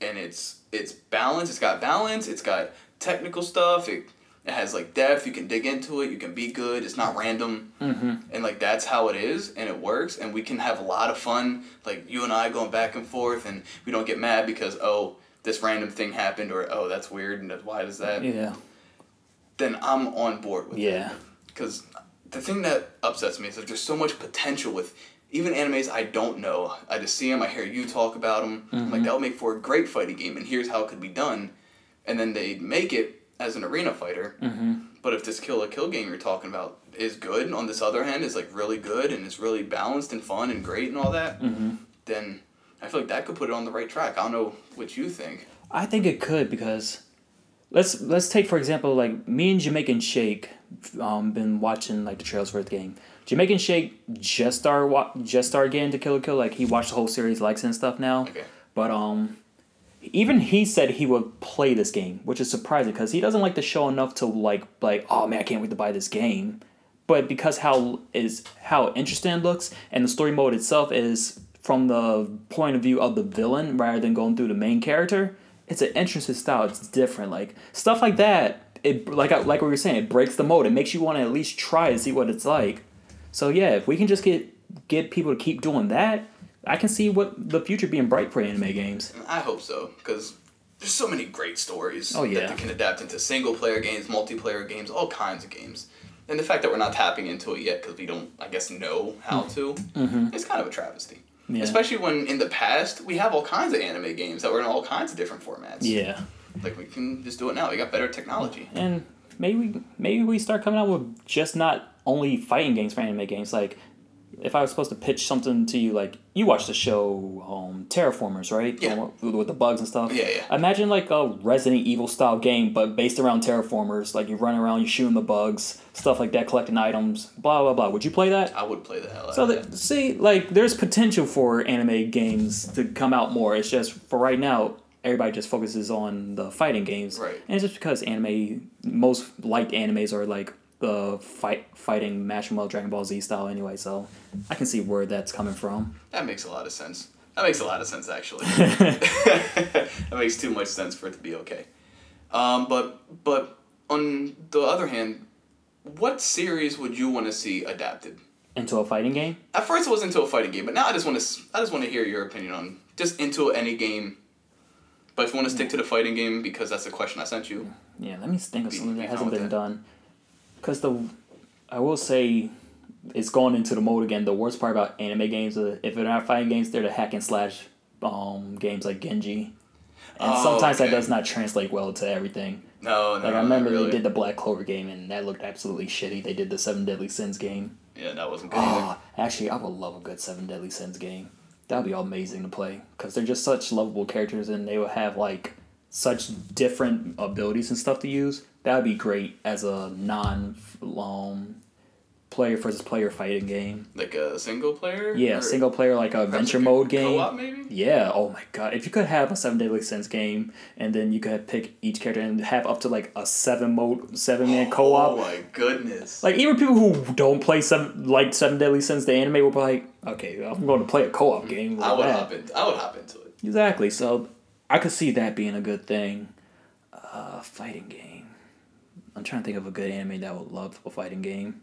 and it's it's balanced. It's got balance. It's got technical stuff. It It has like depth. You can dig into it. You can be good. It's not random. Mm-hmm. And like that's how it is, and it works. And we can have a lot of fun. Like you and I going back and forth, and we don't get mad because oh this random thing happened or oh that's weird and why does that? Yeah. Then I'm on board with it Yeah. because the thing that upsets me is that there's so much potential with even animes I don't know. I just see them, I hear you talk about them. I'm like, that would make for a great fighting game, and here's how it could be done. And then they make it as an arena fighter. But if this Kill la Kill game you're talking about is good, on this other hand, is like really good and is really balanced and fun and great and all that, then I feel like that could put it on the right track. I don't know what you think. I think it could because let's let's take for example like me and Jamaican Shake um been watching like the trails for game. Jamaican Shake just started wa- just started getting to Kill la Kill like he watched the whole series likes and stuff now. Okay. But um even he said he would play this game, which is surprising because he doesn't like the show enough to like like oh man I can't wait to buy this game. But because how is how interesting it looks and the story mode itself is from the point of view of the villain rather than going through the main character, it's an interesting style. It's different. Like stuff like that. It like like we were saying, it breaks the mode. It makes you want to at least try and see what it's like. So yeah, if we can just get get people to keep doing that, I can see what the future being bright for anime games. I hope so, because there's so many great stories Oh, yeah. that they can adapt into single player games, multiplayer games, all kinds of games. And the fact that we're not tapping into it yet because we don't, I guess, know how to, it's kind of a travesty. Mm-hmm. Yeah. Especially when in the past we have all kinds of anime games that were in all kinds of different formats. Yeah. Like we can just do it now. We got better technology. and maybe maybe we start coming out with just not only fighting games for anime games. Like if I was supposed to pitch something to you, like you watch the show um, Terra Formars, right? Yeah. With, with the bugs and stuff. Yeah, yeah. Imagine like a Resident Evil style game, but based around Terra Formars. Like you run around, you shooting the bugs, stuff like that, collecting items, blah blah blah. Would you play that? I would play the hell out So that. see, like, there's potential for anime games to come out more. It's just for right now, everybody just focuses on the fighting games, Right. And it's just because anime, most liked animes are like the fight fighting Mash Mode Dragon Ball Z style anyway. So I can see where that's coming from. That makes a lot of sense. That makes a lot of sense, actually. that makes too much sense for it to be okay. Um, but but on the other hand, what series would you want to see adapted? Into a fighting game, At first, it was into a fighting game, but now I just want to I just want to hear your opinion on just into any game. But if you want to stick to the fighting game, because that's the question I sent you. yeah. Let me think of something that hasn't been that. done. Because the, I will say, it's going into the mode again. The worst part about anime games, uh, if they're not fighting games, they're the hack and slash um, games like Genji. And Oh, sometimes that does not translate well to everything. No, no. Like I remember really. they did the Black Clover game and that looked absolutely shitty. They did the Seven Deadly Sins game. Yeah, that wasn't good. Oh, actually, I would love a good Seven Deadly Sins game. That would be amazing to play because they're just such lovable characters and they would have like such different abilities and stuff to use. That would be great as a non um, player versus player fighting game. Like a single player. Yeah, single player like a adventure a mode game. Co-op maybe. Yeah. Oh my god. If you could have a seven deadly sins game, and then you could pick each character and have up to like a seven mode, seven man co op. Oh my goodness. Like even people who don't play seven like seven deadly sins, the anime will be like, okay, I'm going to play a co op game. I would that. hop in. I would hop into it. Exactly. So I could see that being a good thing. Uh, fighting game. I'm trying to think of a good anime that would love a fighting game.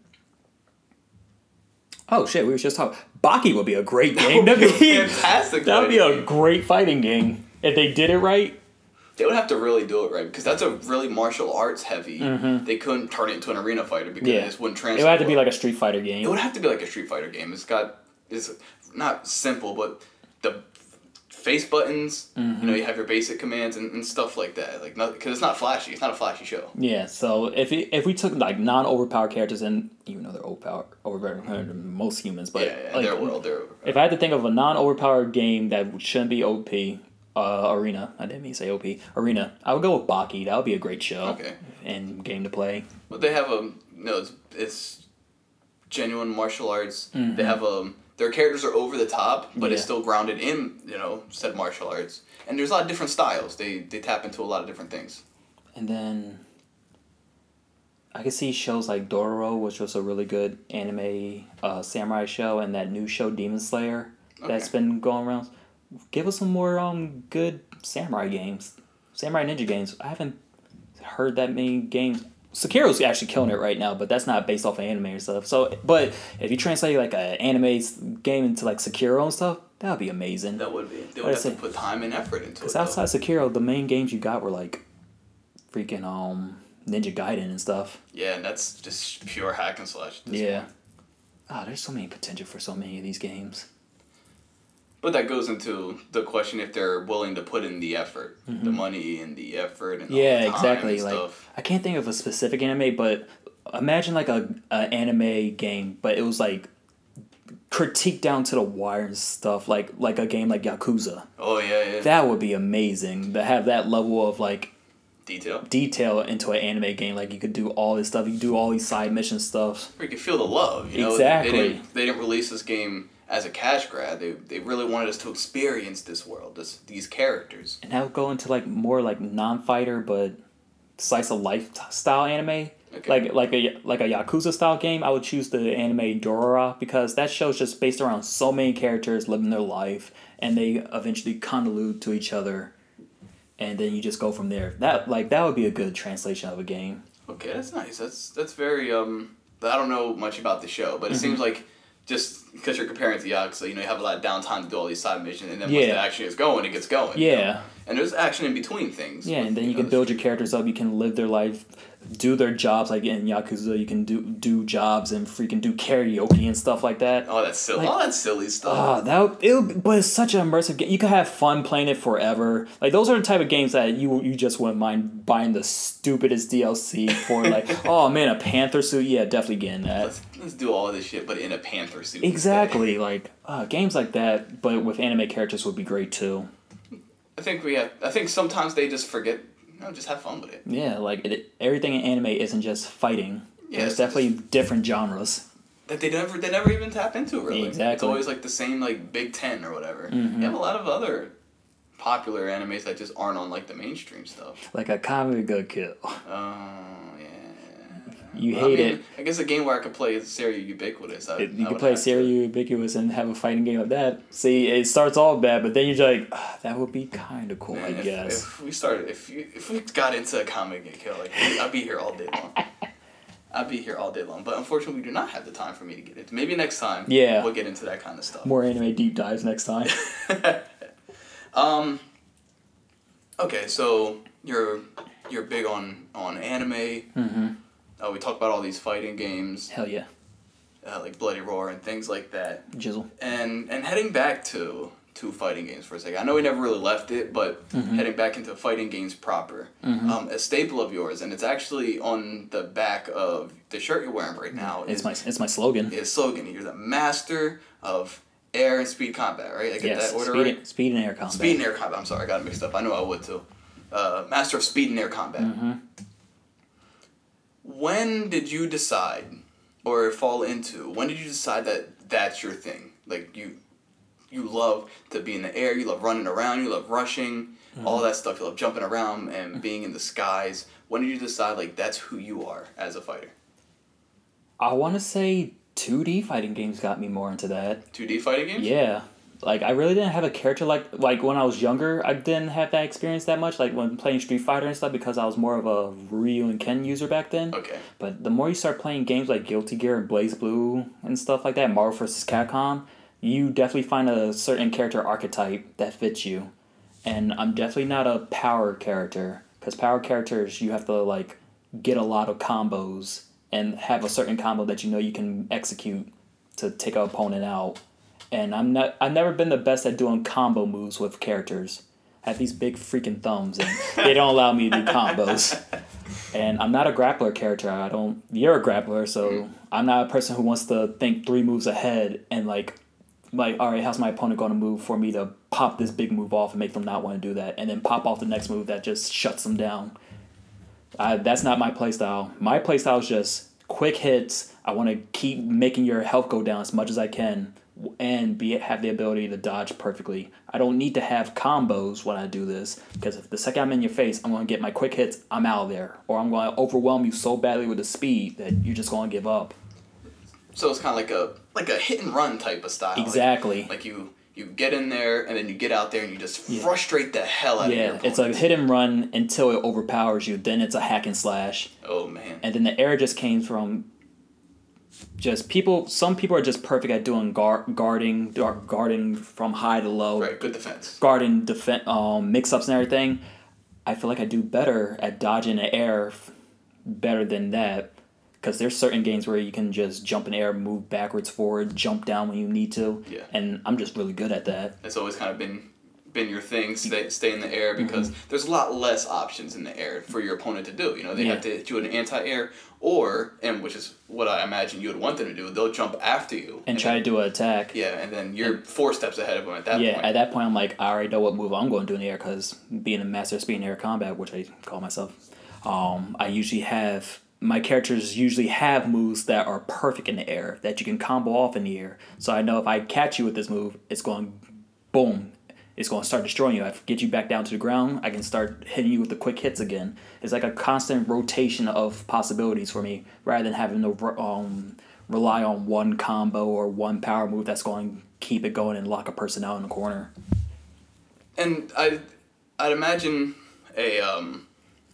Oh shit, we were just talking. Baki would be a great game. That'd be, fantastic. that would be a great fighting game if they did it right. They would have to really do it right because that's a really martial arts heavy. They couldn't turn it into an arena fighter because Mm-hmm. Yeah. it just wouldn't It would have to be like a Street Fighter game. It would have to be like a Street Fighter game. It's got it's not simple, but the face buttons. You Mm-hmm. know, you have your basic commands and, and stuff like that. Like not because it's not flashy. It's not a flashy show. Yeah, so if it, if we took like non overpowered characters and even though they're overpowered overpowered than most humans, but yeah, yeah. like, their world, their If I had to think of a non overpowered game that shouldn't be OP, uh, Arena, I didn't mean to say OP, Arena, I would go with Baki. That would be a great show. Okay. And game to play. But they have a no. It's, it's genuine martial arts. They have a their characters are over the top, but it's still grounded in you know said martial arts. And there's a lot of different styles. They they tap into a lot of different things. And then I could see shows like Dororo, which was a really good anime uh, samurai show, and that new show Demon Slayer that's Okay. been going around. Give us some more um good samurai games, samurai ninja games. I haven't heard that many games Sekiro's actually killing it right now, but that's not based off of anime and stuff. So, but if you translate like an anime game into like Sekiro and stuff, that would be amazing. That would be. They would have to say? put time and effort into it. Because outside Sekiro, the main games you got were like freaking um Ninja Gaiden and stuff. Yeah, and that's just pure hack and slash. Yeah. point. Ah, there's so many potential for so many of these games. But that goes into the question if they're willing to put in the effort, the money and the effort and all Mm-hmm. Yeah, exactly. Like stuff. I can't think of a specific anime, but imagine like a, a anime game, but it was like critique down to the wire and stuff, like like a game like Yakuza. Oh yeah, yeah. That would be amazing to have that level of like Detail. detail into an anime game. Like you could do all this stuff, you could do all these side mission stuff. Where you could feel the love. You know, Exactly. They didn't, they didn't release this game as a cash grab. They, they really wanted us to experience this world, this these characters. And would go into like more like non fighter but slice of life style anime. Okay. Like like a like a Yakuza style game, I would choose the anime Dororo because that show's just based around so many characters living their life and they eventually convolute to each other and then you just go from there. That like that would be a good translation of a game. Okay, that's nice. That's that's very um. I don't know much about the show, but it Mm-hmm. seems like just because you're comparing to Yakuza, you know, you have a lot of downtime to do all these side missions, and then once Yeah. the action is going, it gets going. you know? Yeah. And there's action in between things. Yeah, with, and then you know, can build your characters up. You can live their life, do their jobs. Like in Yakuza, you can do do jobs and freaking do karaoke and stuff like that. Oh, that's silly. Like- all that silly stuff. Ah, that it but it's such an immersive game. You can have fun playing it forever. Like those are the type of games that you you just wouldn't mind buying the stupidest DLC for. Like, oh man, a panther suit. Yeah, definitely getting that. let's let's do all this shit, but in a panther suit. Exactly. Like uh, games like that, but with anime characters would be great too. I think we have. I think sometimes they just forget. No, just have fun with it. Yeah, like it, everything in anime isn't just fighting. Yeah, There's it's definitely different genres. That they never they never even tap into really. Exactly. It's always like the same like Big Ten or whatever. Mhm. You have a lot of other popular animes that just aren't on like the mainstream stuff. Like Akame ga Kill. Yeah. You I hate mean, it. I guess a game where I could play is Serial Ubiquitous. I, It- you I can play. Serial Ubiquitous and have a fighting game like that. See, it starts all bad, but then you're like, ah, that would be kind of cool, Man, I if, guess. If we started, if you, if we got into Akame ga Kill, like I'd be here all day long. I'd be here all day long, but unfortunately, we do not have the time for me to get into. Maybe next time, Yeah. we'll get into that kind of stuff. More anime deep dives next time. um. Okay, so you're you're big on on anime. mm-hmm. Uh, we talked about all these fighting games, Hell yeah. uh, like Bloody Roar and things like that. Jizzle. And and heading back to to fighting games for a second. I know we never really left it, but Mm-hmm. heading back into fighting games proper. Um, a staple of yours, and it's actually on the back of the shirt you're wearing right now. It's is, my it's my slogan. It's slogan. You're the master of air and speed combat, right? I get yes. that order Speed, right. and- speed and air combat. Speed and air combat. I'm sorry, I got it mixed up. I know I would too. Uh, master of speed and air combat. Mm-hmm. When did you decide, or fall into? When did you decide that that's your thing? Like you, you love to be in the air. You love running around. You love rushing. Mm-hmm. All that stuff. You love jumping around and being in the skies. When did you decide like that's who you are as a fighter? I want to say 2D fighting games got me more into that. 2D fighting games. Yeah. Like I really didn't have a character like like when I was younger. I didn't have that experience that much. Like when playing Street Fighter and stuff, because I was more of a Ryu and Ken user back then. Okay. But the more you start playing games like Guilty Gear and BlazBlue and stuff like that, Marvel vs. Capcom, you definitely find a certain character archetype that fits you. And I'm definitely not a power character because power characters you have to like get a lot of combos and have a certain combo that you know you can execute to take an opponent out. And I'm not I've never been the best at doing combo moves with characters. I have these big freaking thumbs and they don't allow me to do combos. And I'm not a grappler character. I don't. You're a grappler, so I'm not a person who wants to think three moves ahead and like, like, all right, how's my opponent going to move for me to pop this big move off and make them not want to do that, and then pop off the next move that just shuts them down. I, that's not my playstyle. My playstyle is just quick hits. I want to keep making your health go down as much as I can, and be have the ability to dodge perfectly. I don't need to have combos when I do this because if the second I'm in your face, I'm going to get my quick hits. I'm out of there, or I'm going to overwhelm you so badly with the speed that you're just going to give up. So it's kind of like a like a hit and run type of style. Exactly. Like, you you get in there and then you get out there and you just Yeah. frustrate the hell out of your Yeah, it's a hit and run until it overpowers you. Then it's a hack and slash. Oh man. and then the air just came from just people some people are just perfect at doing guard, guarding guarding from high to low. Right, good defense. guarding defense um, mix-ups and everything. I feel like i do better at dodging the air better than that. Because there's certain games where you can just jump in the air move backwards forward jump down when you need to. Yeah. and i'm just really good at that. It's always kind of been been your thing. Stay stay in the air Mm-hmm. because there's a lot less options in the air for your opponent to do. You know, they Yeah. have to hit you in anti-air, or and which is what I imagine you would want them to do. They'll jump after you and try to do an attack Yeah, and then you're four steps ahead of them at that yeah, point. at that point, I'm like, I already know what move I'm going to do in the air because being a master of speed in air combat, which I call myself, um, I usually have my characters usually have moves that are perfect in the air that you can combo off in the air. So I know if I catch you with this move, it's going, boom, it's going to start destroying you. I get you back down to the ground. I can start hitting you with the quick hits again. It's like a constant rotation of possibilities for me, rather than having to um, rely on one combo or one power move that's going to keep it going and lock a person out in the corner. And I, I'd imagine a um,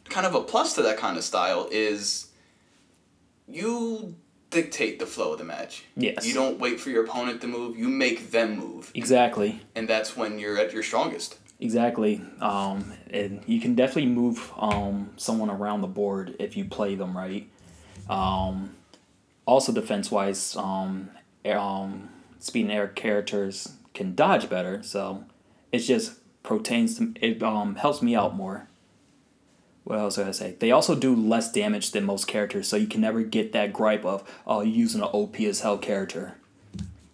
kind of a plus to that kind of style is you dictate the flow of the match. Yes. You don't wait for your opponent to move. You make them move, Exactly. and that's when you're at your strongest. Exactly. Um, and you can definitely move um, someone around the board if you play them right. Um, also, defense wise, um, um, speed and air characters can dodge better, so it's just pertains to it. Um, helps me out more. What else did I say? They also do less damage than most characters, so you can never get that gripe of oh using an OP as hell character.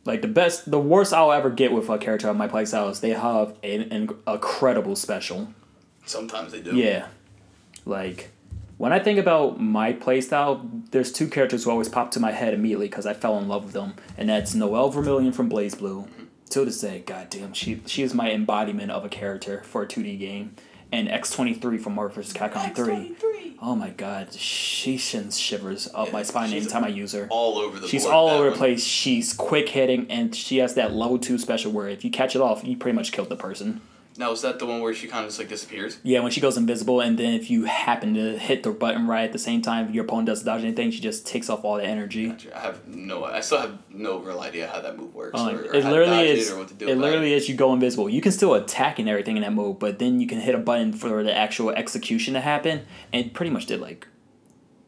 Like the best, the worst I'll ever get with a character on my playstyle is they have an, an incredible special. Sometimes they do. Yeah, like when I think about my playstyle, there's two characters who always pop to my head immediately because I fell in love with them, and that's Noel Vermillion from BlazBlue. To this day, goddamn, she she is my embodiment of a character for a two D game, and X twenty three from Marvel vs. Capcom three. Oh my god, she sends shivers up my spine she's anytime I use her. All over the She's board, all that over the place. She's quick hitting, and she has that level two special where if you catch it off, you pretty much killed the person. Now is that the one where she kind of just like disappears? Yeah, when she goes invisible, and then if you happen to hit the button right at the same time, your opponent doesn't dodge anything. She just takes off all the energy. I have no. I still have no real idea how that move works. Uh, or, or it literally is. It, or what to do It literally is. You go invisible. You can still attack and everything in that move, but then you can hit a button for the actual execution to happen, and pretty much did like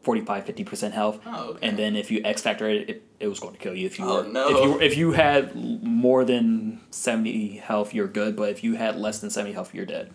45 50 percent health. Oh, okay. And then if you X factor it, it, it was going to kill you. If you Oh, were, no. if you if you had more than seventy health, you're good. But if you had less than seventy health, you're dead.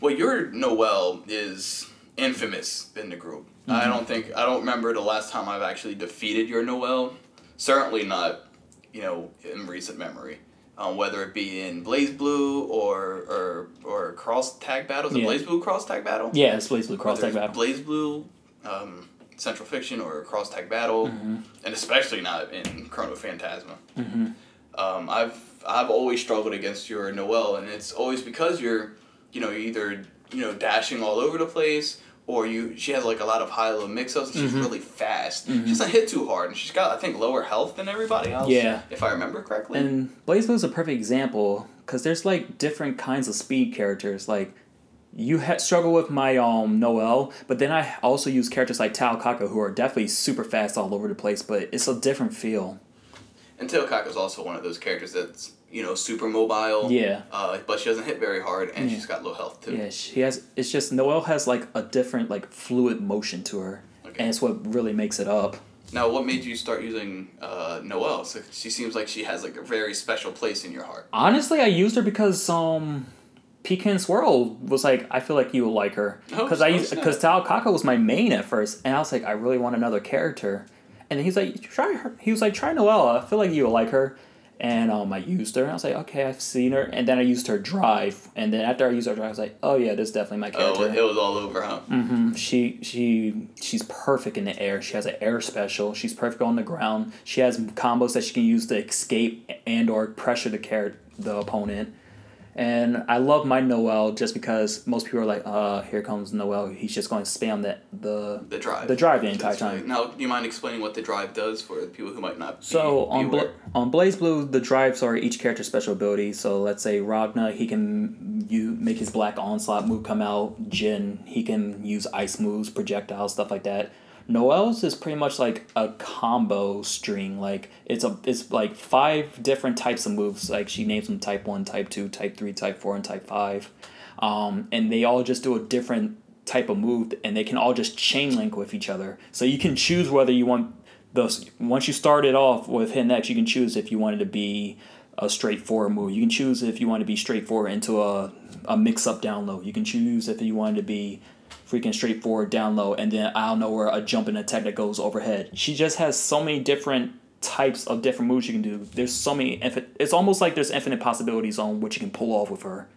Well, your Noel is infamous in the group. Mm-hmm. I don't think I don't remember the last time I've actually defeated your Noel. Certainly not, you know, in recent memory. Um, whether it be in BlazBlue or or or cross tag battles, Yeah. a BlazBlue cross tag battle. Yeah, it's BlazBlue cross tag battle. BlazBlue, um, Central Fiction, or cross tag battle, Mm-hmm. and especially not in Chrono Phantasma. Um, I've I've always struggled against your Noel, and it's always because you're, you know, either you know dashing all over the place, or you she has like a lot of high low mix ups. and She's Mm-hmm. really fast. She doesn't hit too hard, and she's got I think lower health than everybody else. Yeah. if I remember correctly. And Blaze is a perfect example because there's like different kinds of speed characters. Like you ha- struggle with my um Noel, but then I also use characters like Taokaka who are definitely super fast all over the place, but it's a different feel. And Taokaka's also one of those characters that's you know super mobile. Yeah. Uh, but she doesn't hit very hard, and Yeah. she's got low health too. Yeah, she has. It's just Noel has like a different like fluid motion to her, Okay. and it's what really makes it up. Now, what made you start using uh, Noel? So she seems like she has like a very special place in your heart. Honestly, I used her because um, Pecan Swirl was like, I feel like you will like her Oh, because I oh, used because Taokaka was my main at first, and I was like, I really want another character, and he's like, try her. He was like, try Noella. I feel like you will like her. And um, I used her, and I was like, okay, I've seen her. And then I used her drive, and then after I used her drive, I was like, oh yeah, this is definitely my character. Oh, character. it was all over, huh? Mm-hmm. she she she's perfect in the air. She has an air special. She's perfect on the ground. She has combos that she can use to escape and or pressure the car- the opponent. And I love my Noel just because most people are like, uh, here comes Noel. He's just going to spam that the The drive. the drive the entire That's right. time. Now, do you mind explaining what the drive does for the people who might not? Be, So be on? Bla- on BlazBlue, the drives are each character's special ability. So let's say Ragna, he can you make his Black Onslaught move come out. Jin, he can use ice moves, projectiles, stuff like that. Noel's is pretty much like a combo string. Like it's a it's like five different types of moves. Like she names them Type One, Type Two, Type Three, Type Four, and Type Five, um, and they all just do a different type of move, and they can all just chain link with each other. So you can choose whether you want those. Once you start it off with hit next, you can choose if you wanted to be a straightforward move. You can choose if you want to be straightforward into a, a mix up down low. You can choose if you wanted to be freaking straightforward down low and then out of nowhere a jump and attack that goes overhead. She just has so many different types of different moves you can do. There's so many it's almost like there's infinite possibilities on what you can pull off with her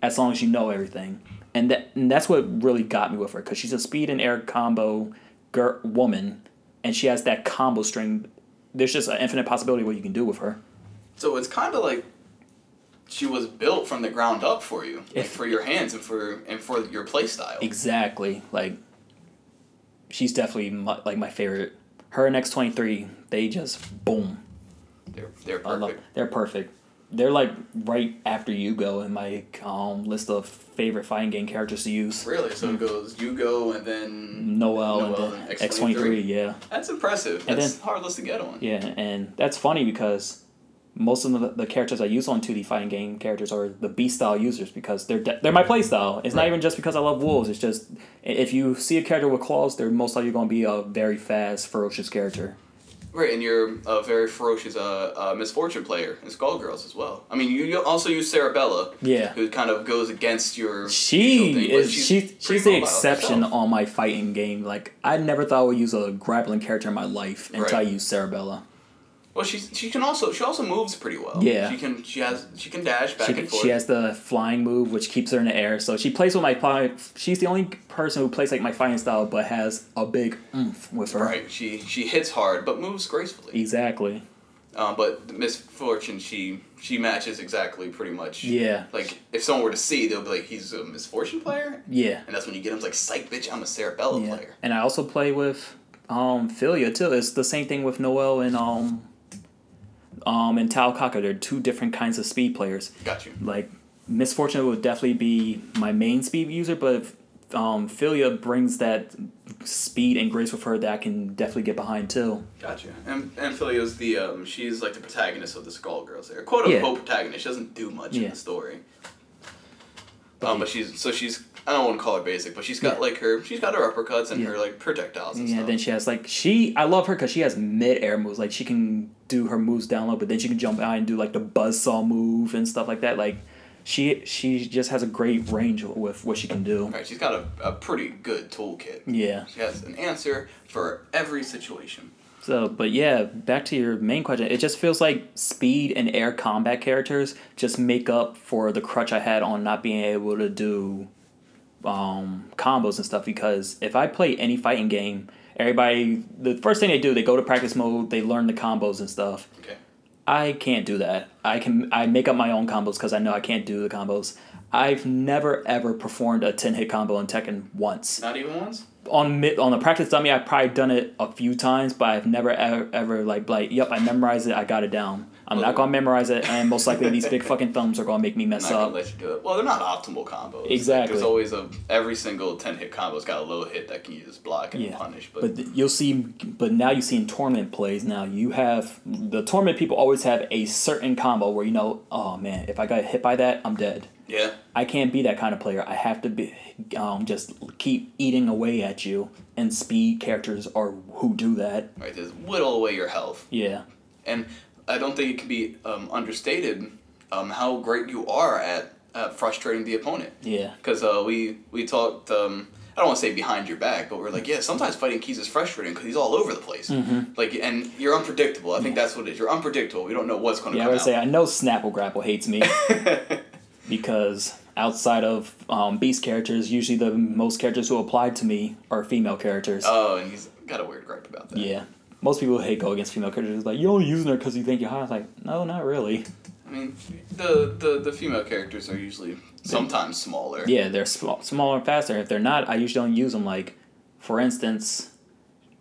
as long as you know everything. And that and that's what really got me with her cuz she's a speed and air combo gir- woman and she has that combo string. There's just an infinite possibility what you can do with her. So it's kind of like she was built from the ground up for you, like for your hands and for and for your play style. Exactly. Like she's definitely my, like my favorite. Her and X twenty three, they just boom. They're they're I love. perfect. They're perfect. They're like right after Yugo in my um, list of favorite fighting game characters to use. Really? So it goes Yugo and then Noel, and Noel then X twenty three. Yeah, That's impressive. And That's then- hard list to get on. yeah, and that's funny because most of the, the characters I use on two D fighting game characters are the beast style users because they're de- they're my play style. It's not even just because I love wolves. It's just if you see a character with claws, they're most likely going to be a very fast, ferocious character. Right, and you're a very ferocious uh, uh, Ms. Fortune player in Skullgirls as well. I mean, you, you also use Cerebella, Yeah. who kind of goes against your. She thing, is she's she's, pretty the exception herself. on my fighting game. Like I never thought I would use a grappling character in my life until I Right. used Cerebella. Well, she she can also she also moves pretty well. Yeah. She can she has she can dash back She, and forth. she has the flying move, which keeps her in the air. So she plays with my She's the only person who plays like my fighting style, but has a big oomph with her. right. She she hits hard but moves gracefully. Exactly. Um, but Ms. Fortune she she matches exactly pretty much. Yeah. Like if someone were to see, they'll be like, he's a Ms. Fortune player, Yeah. and that's when you get him like, psych, bitch, I'm a Cerebella Yeah. player. And I also play with um Filia too. It's the same thing with Noel and um um and Taokaka. They're two different kinds of speed players. Got you. like Ms. Fortune would definitely be my main speed user but if um, Filia brings that speed and grace with her that I can definitely get behind too. Gotcha. And and Filia's the um she's like the protagonist of the Skullgirls there. Quote Yeah. unquote protagonist. She doesn't do much in the story. Um, but she's so she's I don't want to call her basic, but she's got Yeah. like her she's got her uppercuts and Yeah. her like projectiles and Yeah, stuff. then she has like she I love her because she has mid air moves. Like she can do her moves down low, but then she can jump out and do like the buzzsaw move and stuff like that. Like she she just has a great range with what she can do. Right, she's got a, a pretty good toolkit. Yeah. She has an answer for every situation. So, but yeah, back to your main question. It just feels like speed and air combat characters just make up for the crutch I had on not being able to do um, combos and stuff. Because if I play any fighting game, everybody the first thing they do they go to practice mode, they learn the combos and stuff. Okay. I can't do that. I can I make up my own combos because I know I can't do the combos. I've never ever performed a ten hit combo in Tekken once Not even once? on mid, on the practice dummy, I've probably done it a few times, but I've never ever, ever like like yep, I memorized it, I got it down. I'm not gonna memorize it, and most likely these big fucking thumbs are gonna make me mess not up. let you do it. Well, they're not optimal combos. Like, Exactly. there's always a every single ten hit combo's got a low hit that can just block and Yeah, punish. But, but th- you'll see. But now you see in tournament plays now you have the tournament people always have a certain combo where you know, oh man, if I got hit by that, I'm dead. yeah, I can't be that kind of player. I have to be um, just keep eating away at you, and speed characters are who do that. right. Just whittle away your health. Yeah. And I don't think it can be um, understated um, how great you are at, at frustrating the opponent. Yeah. Because uh, we we talked. Um, I don't want to say behind your back, but we're like, yeah, sometimes fighting Keys is frustrating because he's all over the place. Mm-hmm. Like, and you're unpredictable. I think that's what it is. You're unpredictable. We don't know what's going to Yeah, I would out. say I know Snapple Grapple hates me because outside of um, beast characters, usually the most characters who apply to me are female characters. oh, and he's got a weird gripe about that. yeah, most people hate go against female characters. Like you're only using her because you think you're hot. It's like no, not really. I mean, the, the, the female characters are usually sometimes smaller. Yeah, they're sm- smaller and faster. If they're not, I usually don't use them. Like, for instance,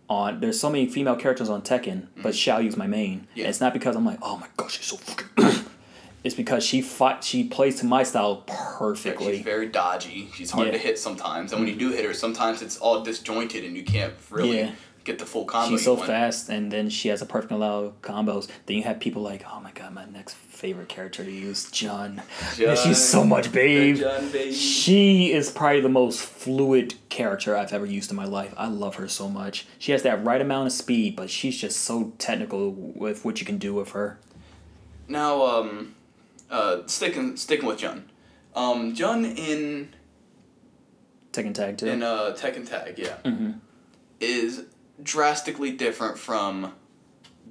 on there's so many female characters on Tekken, but Xiaoyu's my main. Yeah. And it's not because I'm like, oh my gosh, she's so fucking. it's because she fight, she plays to my style perfectly. she's very dodgy. She's hard Yeah. Mm-hmm. to hit sometimes, and when you do hit her, sometimes it's all disjointed and you can't really Yeah. Get the full combo. She's so fast, and then she has a perfect amount of combos. Then you have people like, oh my god, my next favorite character to use, Jun. Jun. She's so much babe. Baby. She is probably the most fluid character I've ever used in my life. I love her so much. She has that right amount of speed, but she's just so technical with what you can do with her. Now, um, uh, sticking sticking with Jun, um, Jun in Tekken Tag Two. in uh, Tekken Tag, yeah, hmm is drastically different from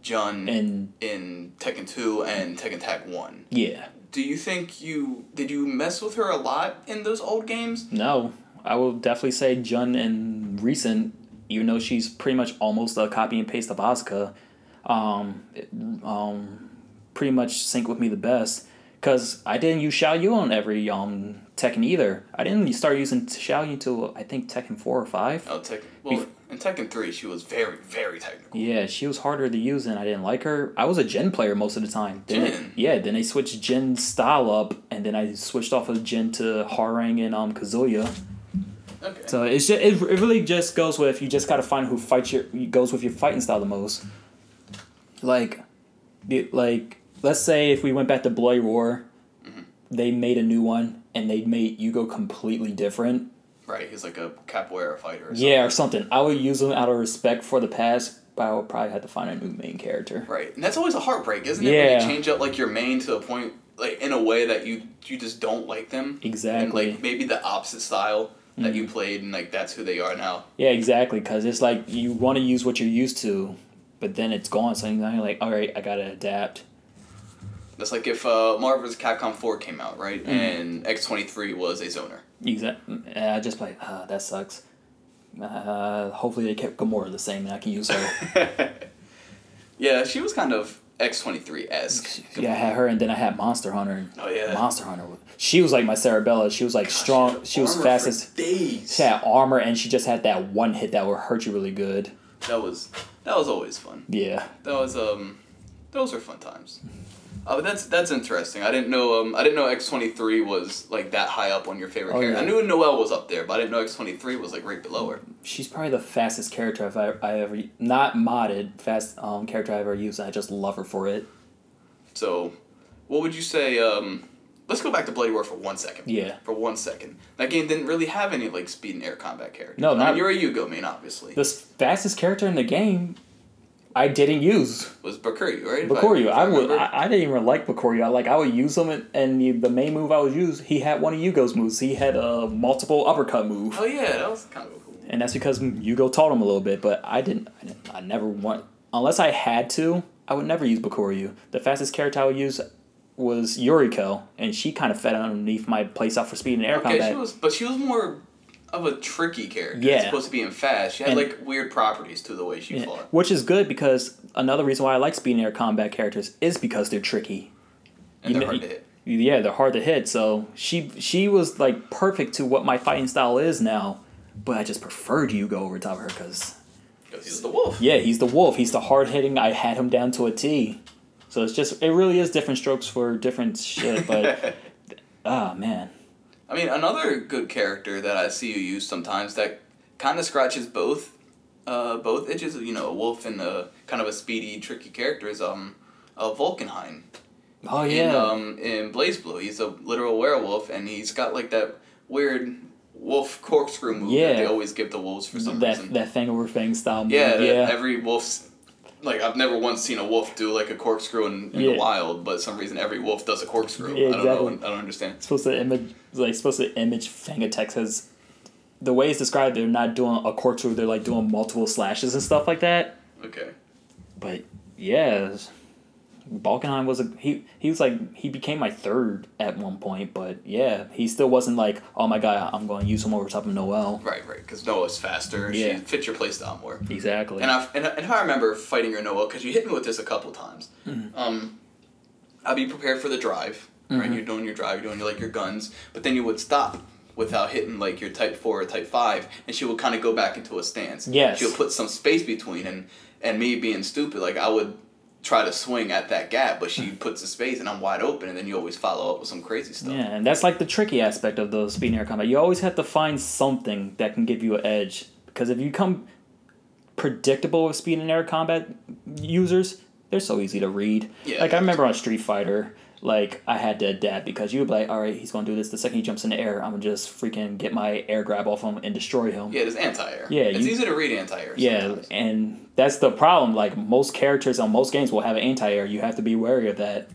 Jun And in Tekken Two and Tekken Tag One. yeah, Do you think you did you mess with her a lot in those old games? no, I will definitely say Jun in recent, even though she's pretty much almost a copy and paste of Asuka, um, um, pretty much sync with me the best. Cause I didn't use Xiao Yu on every um Tekken either. I didn't start using Xiao Yu until I think Tekken four or five. Oh, Tekken. Well, in Tekken Three, she was very very technical. Yeah, she was harder to use and I didn't like her. I was a Jin player most of the time. Then they- yeah, then they switched Jin style up and then I switched off of Jin to Hwoarang and um Kazuya. Okay. So it's just, it, it really just goes with you just gotta find who fights your goes with your fighting style the most. Like, the- like let's say if we went back to Bloody Roar, Mm-hmm. they made a new one and they made you go completely different. right, he's like a capoeira fighter. Or Yeah, or something. I would use them out of respect for the past, but I would probably have to find a new main character. Right, and that's always a heartbreak, isn't it? When Yeah. you change up like your main to a point, like in a way that you you just don't like them. Exactly. Mm-hmm. And like maybe the opposite style that you played, and like that's who they are now. Yeah, exactly. Because it's like you want to use what you're used to, but then it's gone. So now you're like, all right, I gotta adapt. That's like if uh, Marvel vs. Capcom Four came out, right, Mm-hmm. and X twenty three was a zoner. Exactly. I just like, ah, that sucks. Uh, hopefully they kept Gamora the same, and I can use her. Yeah, she was kind of X twenty three esque. yeah, I had her, and then I had Monster Hunter. Oh, yeah. Monster Hunter. She was like my Cerebella. She was like strong. She was fast as. days. She had armor, and she just had that one hit that would hurt you really good. That was that was always fun. Yeah. That was um, those were fun times. Uh, that's that's interesting. I didn't know um I didn't know X twenty three was like that high up on your favorite Oh, character. I knew Noel was up there, but I didn't know X twenty three was like right below her. She's probably the fastest character I've ever, I ever not modded fast um, character I ever used. And I just love her for it. So, what would you say? Um, let's go back to Bloody Roar for one second. Yeah. For one second, that game didn't really have any like speed and air combat characters. No, I mean, not- you're a Yugo main, obviously. The fastest character in the game, I didn't use was Bakuryu, right? If Bakuryu. if I, would. I, I didn't even like Bakuryu. I like. I would use him, and, and the, the main move I would use, he had one of Yugo's moves. He had a multiple uppercut move, oh yeah, that was kind of cool. and that's because Yugo taught him a little bit. But I didn't. I, didn't, I never want unless I had to. I would never use Bakuryu. The fastest character I would use was Uriko, and she kind of fed underneath my playstyle for speed and air Okay, combat. she was, but she was more of a tricky character. Yeah. as opposed to being fast. She had And- like weird properties to the way she Yeah, fought. Which is good because another reason why I like speed and air combat characters is because they're tricky. And You they're kn- hard to hit. Yeah, they're hard to hit. So she she was like perfect to what my fighting style is now, but I just preferred Yugo over top of her because Because he's the wolf. yeah, he's the wolf. He's the hard hitting. I had him down to a T. So it's just it really is different strokes for different shit. But ah man, I mean, another good character that I see you use sometimes that kind of scratches both, uh, both itches. You know, a wolf and a kind of a speedy, tricky character is um, uh, Valkenhayn. oh In yeah, um, in BlazBlue, he's a literal werewolf, and he's got like that weird wolf corkscrew move Yeah. that they always give the wolves for some that reason. that thing over fang style. Move. yeah, yeah. every wolf's. Like I've never once seen a wolf do like a corkscrew in, in Yeah. the wild, but some reason every wolf does a corkscrew. Yeah, I don't know. exactly. I don't understand. It's supposed to image like supposed to image fang attacks as the way it's described. They're not doing a corkscrew. They're like doing multiple slashes and stuff like that. Okay. But yeah, Valkenhayn was a he. He was like he became my third at one point. But yeah, he still wasn't like oh my god, I'm going to use him over top of Noel. Right, right. Because Noah's faster. Yeah. She fits your playstyle more. Exactly. And I and, and I remember fighting your Noel because you hit me with this a couple times. Um, I'd be prepared for the drive. Mm-hmm. Right, you're doing your drive, you're doing like your guns, but then you would stop without hitting like your type four or type five, and she would kind of go back into a stance. Yes. she would put some space between, and and me being stupid, like I would try to swing at that gap, but she puts a space, and I'm wide open, and then you always follow up with some crazy stuff. Yeah, and that's like the tricky aspect of the speed and air combat. You always have to find something that can give you an edge. Because if you come predictable with speed and air combat users, they're so easy to read. Yeah. Like I remember on Street Fighter, like I had to adapt because you would be like, all right, he's gonna do this. The second he jumps in the air, I'm gonna just freaking get my air grab off him and destroy him. Yeah, it's anti-air. Yeah, it's you- easy to read anti-air. Yeah, sometimes. and that's the problem. Like most characters on most games will have an anti-air. You have to be wary of that.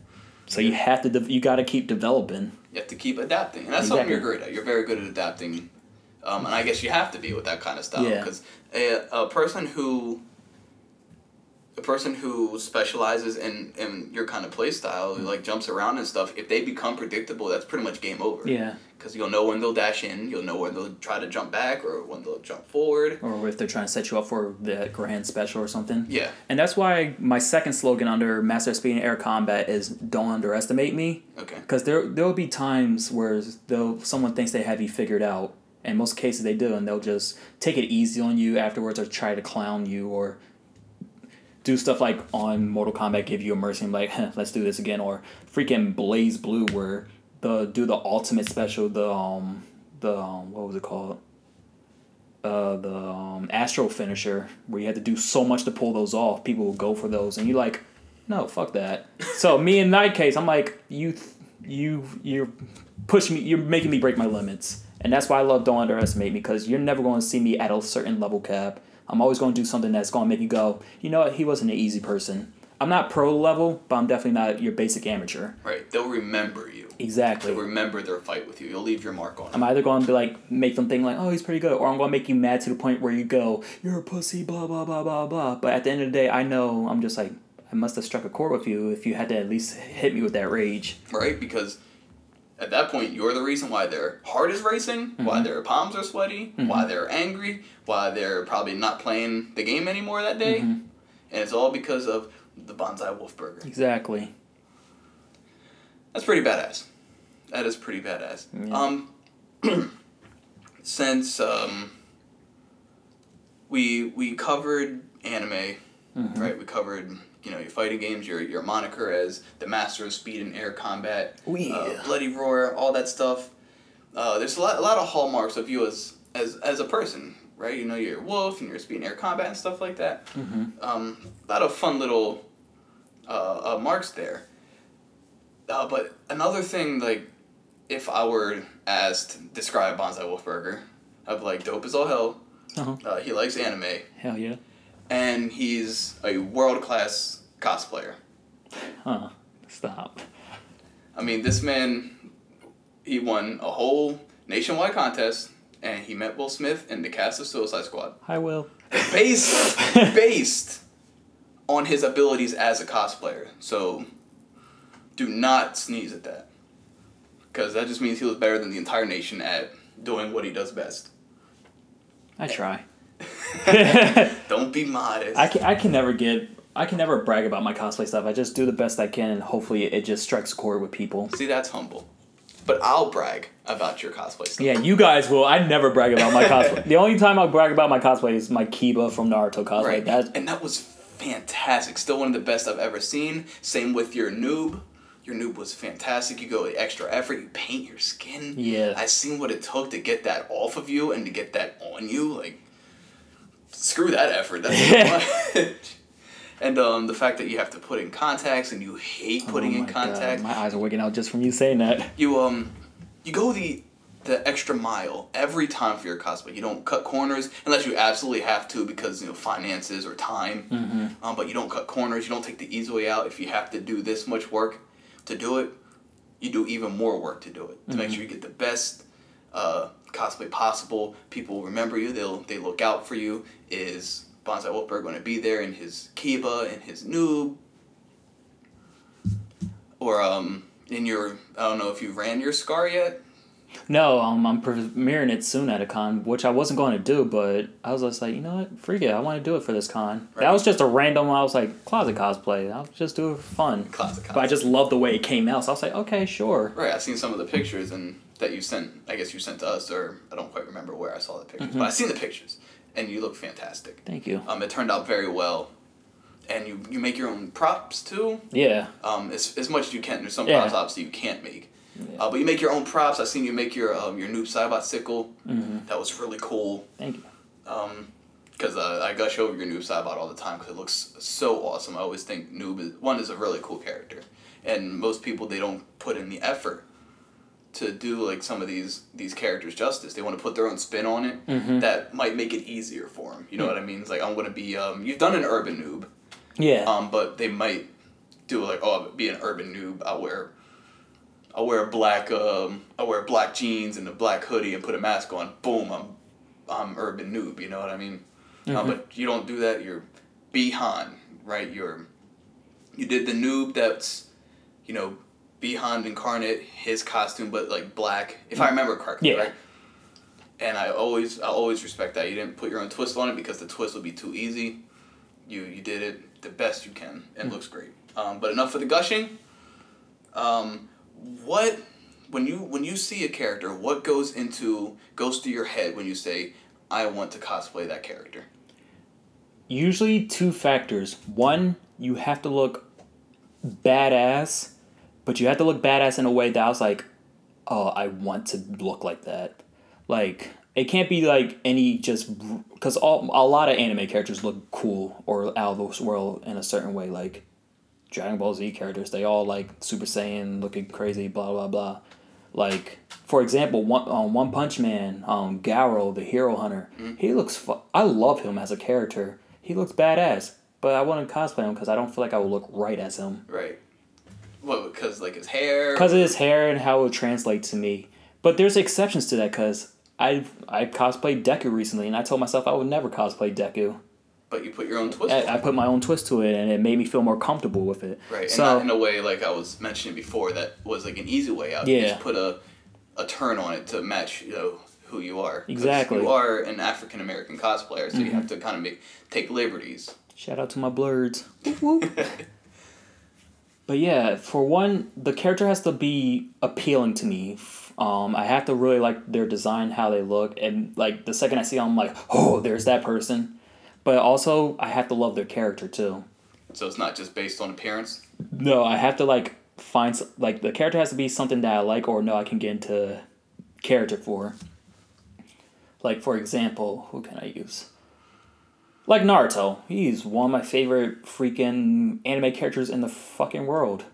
So you have to. De- you got to keep developing. You have to keep adapting, and that's something you're great at. You're very good at adapting, um, and I guess you have to be with that kind of stuff Yeah. because a, a person who a person who specializes in, in your kind of play style, who, mm-hmm. like jumps around and stuff, if they become predictable, that's pretty much game over. Yeah. Because you'll know when they'll dash in, you'll know when they'll try to jump back, or when they'll jump forward. Or if they're trying to set you up for the grand special or something. Yeah. And that's why my second slogan under Master Speed and Air Combat is "Don't underestimate me." Okay. Because there there will be times where they'll someone thinks they have you figured out, and most cases they do, and they'll just take it easy on you afterwards, or try to clown you, or do stuff like on Mortal Kombat give you a mercy and like, huh, let's do this again, or freaking BlazBlue where the do the ultimate special, the um the um, what was it called? Uh, the um, Astral finisher where you had to do so much to pull those off. People will go for those, and you like, no, fuck that. so me in that case, I'm like, you, you, you're pushing me. You're making me break my limits, and that's why I love don't underestimate me because you're never going to see me at a certain level cap. I'm always going to do something that's going to make you go, you know what? He wasn't an easy person. I'm not pro level, but I'm definitely not your basic amateur. Right. They'll remember you. Exactly. They'll remember their fight with you. You'll leave your mark on I'm either going to be like make them think like, oh, he's pretty good, or I'm going to make you mad to the point where you go, you're a pussy, blah blah blah blah blah. But at the end of the day, I know I'm just like, I must have struck a chord with you if you had to at least hit me with that rage. right? Because at that point, you're the reason why their heart is racing, why Mm-hmm. their palms are sweaty, why they're angry, why they're probably not playing the game anymore that day, Mm-hmm. and it's all because of the bonsai wolf burger. Exactly. That's pretty badass. That is pretty badass. Um, since um, we we covered anime, Mm-hmm. right? We covered you know your fighting games, your your moniker as the master of speed and air combat, uh, bloody roar, all that stuff. Uh, there's a lot a lot of hallmarks of you as as as a person, right? You know you're a wolf and you're speed and air combat and stuff like that. Mm-hmm. Um, a lot of fun little uh, uh, marks there. Uh, but another thing, like, if I were asked to describe Bonsai Wolfburger, I'd be like, dope as all hell. Uh-huh. Uh, he likes anime, Hell yeah. And he's a world class cosplayer. Huh. Stop. I mean, this man, he won a whole nationwide contest, and he met Will Smith in the cast of Suicide Squad. Hi, Will. based based on his abilities as a cosplayer. So do not sneeze at that. Because that just means he was better than the entire nation at doing what he does best. I try. Don't be modest. I can, I can never get. I can never brag about my cosplay stuff. I just do the best I can, and hopefully it just strikes a chord with people. See, that's humble. But I'll brag about your cosplay stuff. Yeah, you guys will. I never brag about my cosplay. the only time I'll brag about my cosplay is my Kiba from Naruto cosplay. Right. That and that was fantastic. Still one of the best I've ever seen. Same with your noob. Your noob was fantastic. You go the extra effort. You paint your skin. Yeah. I seen what it took to get that off of you and to get that on you. Like, screw that effort. That's too much. And um, the fact that you have to put in contacts and you hate putting Oh in my God, contacts. my eyes are wigging out just from you saying that. You um, you go the the extra mile every time for your cosplay. You don't cut corners unless you absolutely have to because you know finances or time. Mm-hmm. Um, but you don't cut corners. You don't take the easy way out. If you have to do this much work to do it, you do even more work to do it to make Mm-hmm. sure you get the best uh, cosplay possible. People will remember you. They'll they look out for you. Is Bonsai Wolfberg going to be there in his Kiba and his noob? Or um in your I don't know if you ran your scar yet. No, um, I'm premiering it soon at a con, which I wasn't going to do, but I was just like, you know what, freak it, I want to do it for this con. Right. That was just a random. I was like, closet cosplay. I'll just do it for fun. Classic. But I just love the way it came out, so I was like, okay, sure. Right, I've seen some of the pictures and that you sent. I guess you sent to us, or I don't quite remember where I saw the pictures, Mm-hmm. but I seen the pictures, and you look fantastic. Thank you. Um, it turned out very well, and you you make your own props too. Yeah. Um, as, as much as you can. There's some Yeah. props obviously you can't make. Uh, but you make your own props. I've seen you make your um, your Noob Saibot sickle. Mm-hmm. That was really cool. Thank you. Um, because uh, I gush over your Noob Saibot all the time because it looks so awesome. I always think Noob is one is a really cool character, and most people they don't put in the effort to do like some of these these characters justice. They want to put their own spin on it Mm-hmm. that might make it easier for them. You know what I mean? It's like I'm gonna be um, you've done an urban noob, Yeah. um, but they might do like oh I'll be an urban noob. I'll wear I'll wear black um I'll wear black jeans and a black hoodie and put a mask on. Boom, I'm I'm urban noob. You know what I mean? Uh, but you don't do that. You're Bihan, right? You're you did the noob that's you know Bihan incarnate his costume, but like black. If I remember correctly, Yeah. right? And I always I always respect that you didn't put your own twist on it because the twist would be too easy. You you did it the best you can and looks great. Um, but enough for the gushing. Um, what when you when you see a character, what goes into goes through your head when you say, "I want to cosplay that character"? Usually two factors. One, you have to look badass, but you have to look badass in a way that I was like, oh, I want to look like that. Like it can't be like any just because all a lot of anime characters look cool or out of this world in a certain way. Like Dragon Ball Z characters, they all like Super Saiyan, looking crazy, blah blah blah. Like for example, one um, One Punch Man, um, Garou, the Hero Hunter, he looks. Fu- I love him as a character. He looks badass, but I wouldn't cosplay him because I don't feel like I would look right as him Right. What? Because like his hair. because of his hair and how it would translate to me. But there's exceptions to that because I I cosplayed Deku recently, and I told myself I would never cosplay Deku. But you put your own twist. I, I put my own twist to it, and it made me feel more comfortable with it. Right, and So not in a way like I was mentioning before that was like an easy way out. You Yeah. just put a, a turn on it to match you know who you are. Exactly. Mm-hmm. You are an African American cosplayer, so you have to kind of make take liberties. Shout out to my blurs. But yeah, for one, the character has to be appealing to me. Um, I have to really like their design, how they look, and like the second I see them, I'm like, oh, there's that person. But also, I have to love their character too. So it's not just based on appearance. No, I have to like find like the character has to be something that I like or no I can get into character for. Like for example, who can I use? Like Naruto. He's one of my favorite freaking anime characters in the fucking world.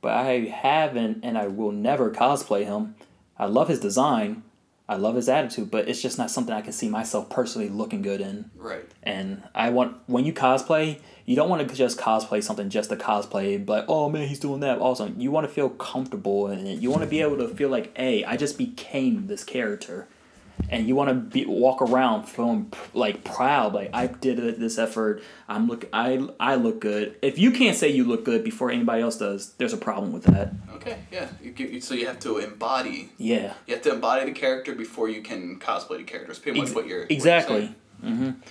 But I haven't and I will never cosplay him. I love his design. I love his attitude, but it's just not something I can see myself personally looking good in. Right. And I want when you cosplay, you don't want to just cosplay something just to cosplay, but oh man, he's doing that. Also, you want to feel comfortable in it. You want to be able to feel like, hey, I just became this character, and you want to be walk around feeling like proud, like I did this effort. I'm look, I I look good. If you can't say you look good before anybody else does, there's a problem with that. Okay. Yeah. You, so you have to embody. Yeah. You have to embody the character before you can cosplay the character. It's pretty much Ex- what you're what you're exactly. saying.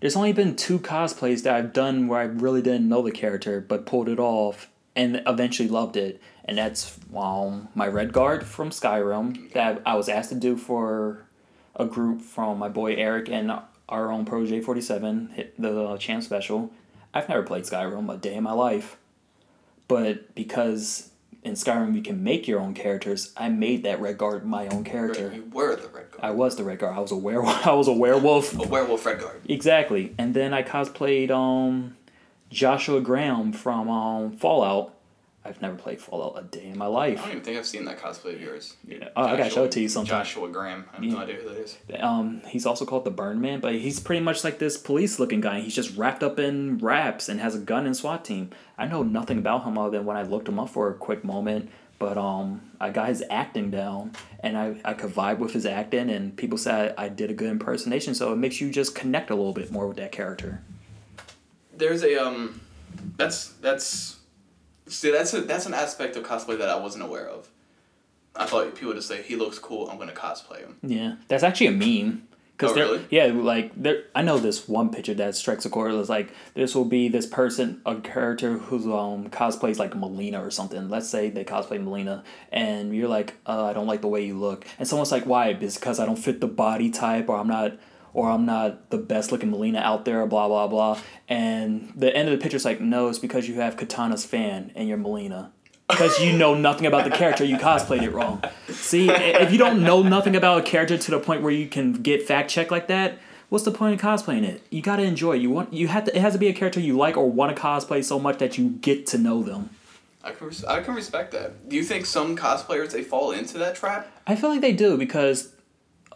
There's only been two cosplays that I've done where I really didn't know the character but pulled it off and eventually loved it. And that's um, my Red Guard from Skyrim that I was asked to do for a group from my boy Eric and our own Pro J47, hit the champ special. I've never played Skyrim a day in my life. But because in Skyrim you can make your own characters, I made that Red Guard my own character. You were the red guard. I was the Red Guard. I was a werewolf. I was a werewolf. a werewolf red guard. Exactly. And then I cosplayed um Joshua Graham from um Fallout. I've never played Fallout a day in my life. I don't even think I've seen that cosplay of yours. Yeah. Oh, I gotta show it to you sometime. Joshua Graham. I have no idea who that is. Um, he's also called the Burn Man, but he's pretty much like this police looking guy. He's just wrapped up in wraps and has a gun and SWAT team. I know nothing about him other than when I looked him up for a quick moment. But um, I got his acting down, and I, I could vibe with his acting, and people said I did a good impersonation, so it makes you just connect a little bit more with that character. there's a um that's that's see that's a that's an aspect of cosplay that I wasn't aware of. I thought people would just say he looks cool. I'm gonna cosplay him. Yeah, that's actually a meme. Cause Oh, they're- really? Yeah, like there. I know this one picture that strikes a chord. It's like this will be this person, a character who's um cosplays like Mileena or something. Let's say they cosplay Mileena, and you're like, uh, I don't like the way you look, and someone's like, why? It's because I don't fit the body type, or I'm not, or I'm not the best looking Mileena out there, blah blah blah. And the end of the picture's like, no, it's because you have Kitana's fan and you're Mileena. Because you know nothing about the character, you cosplayed it wrong. See, if you don't know nothing about a character to the point where you can get fact checked like that, what's the point of cosplaying it? You gotta enjoy. it. You want you have to. It has to be a character you like or want to cosplay so much that you get to know them. I can res- I can respect that. Do you think some cosplayers they fall into that trap? I feel like they do because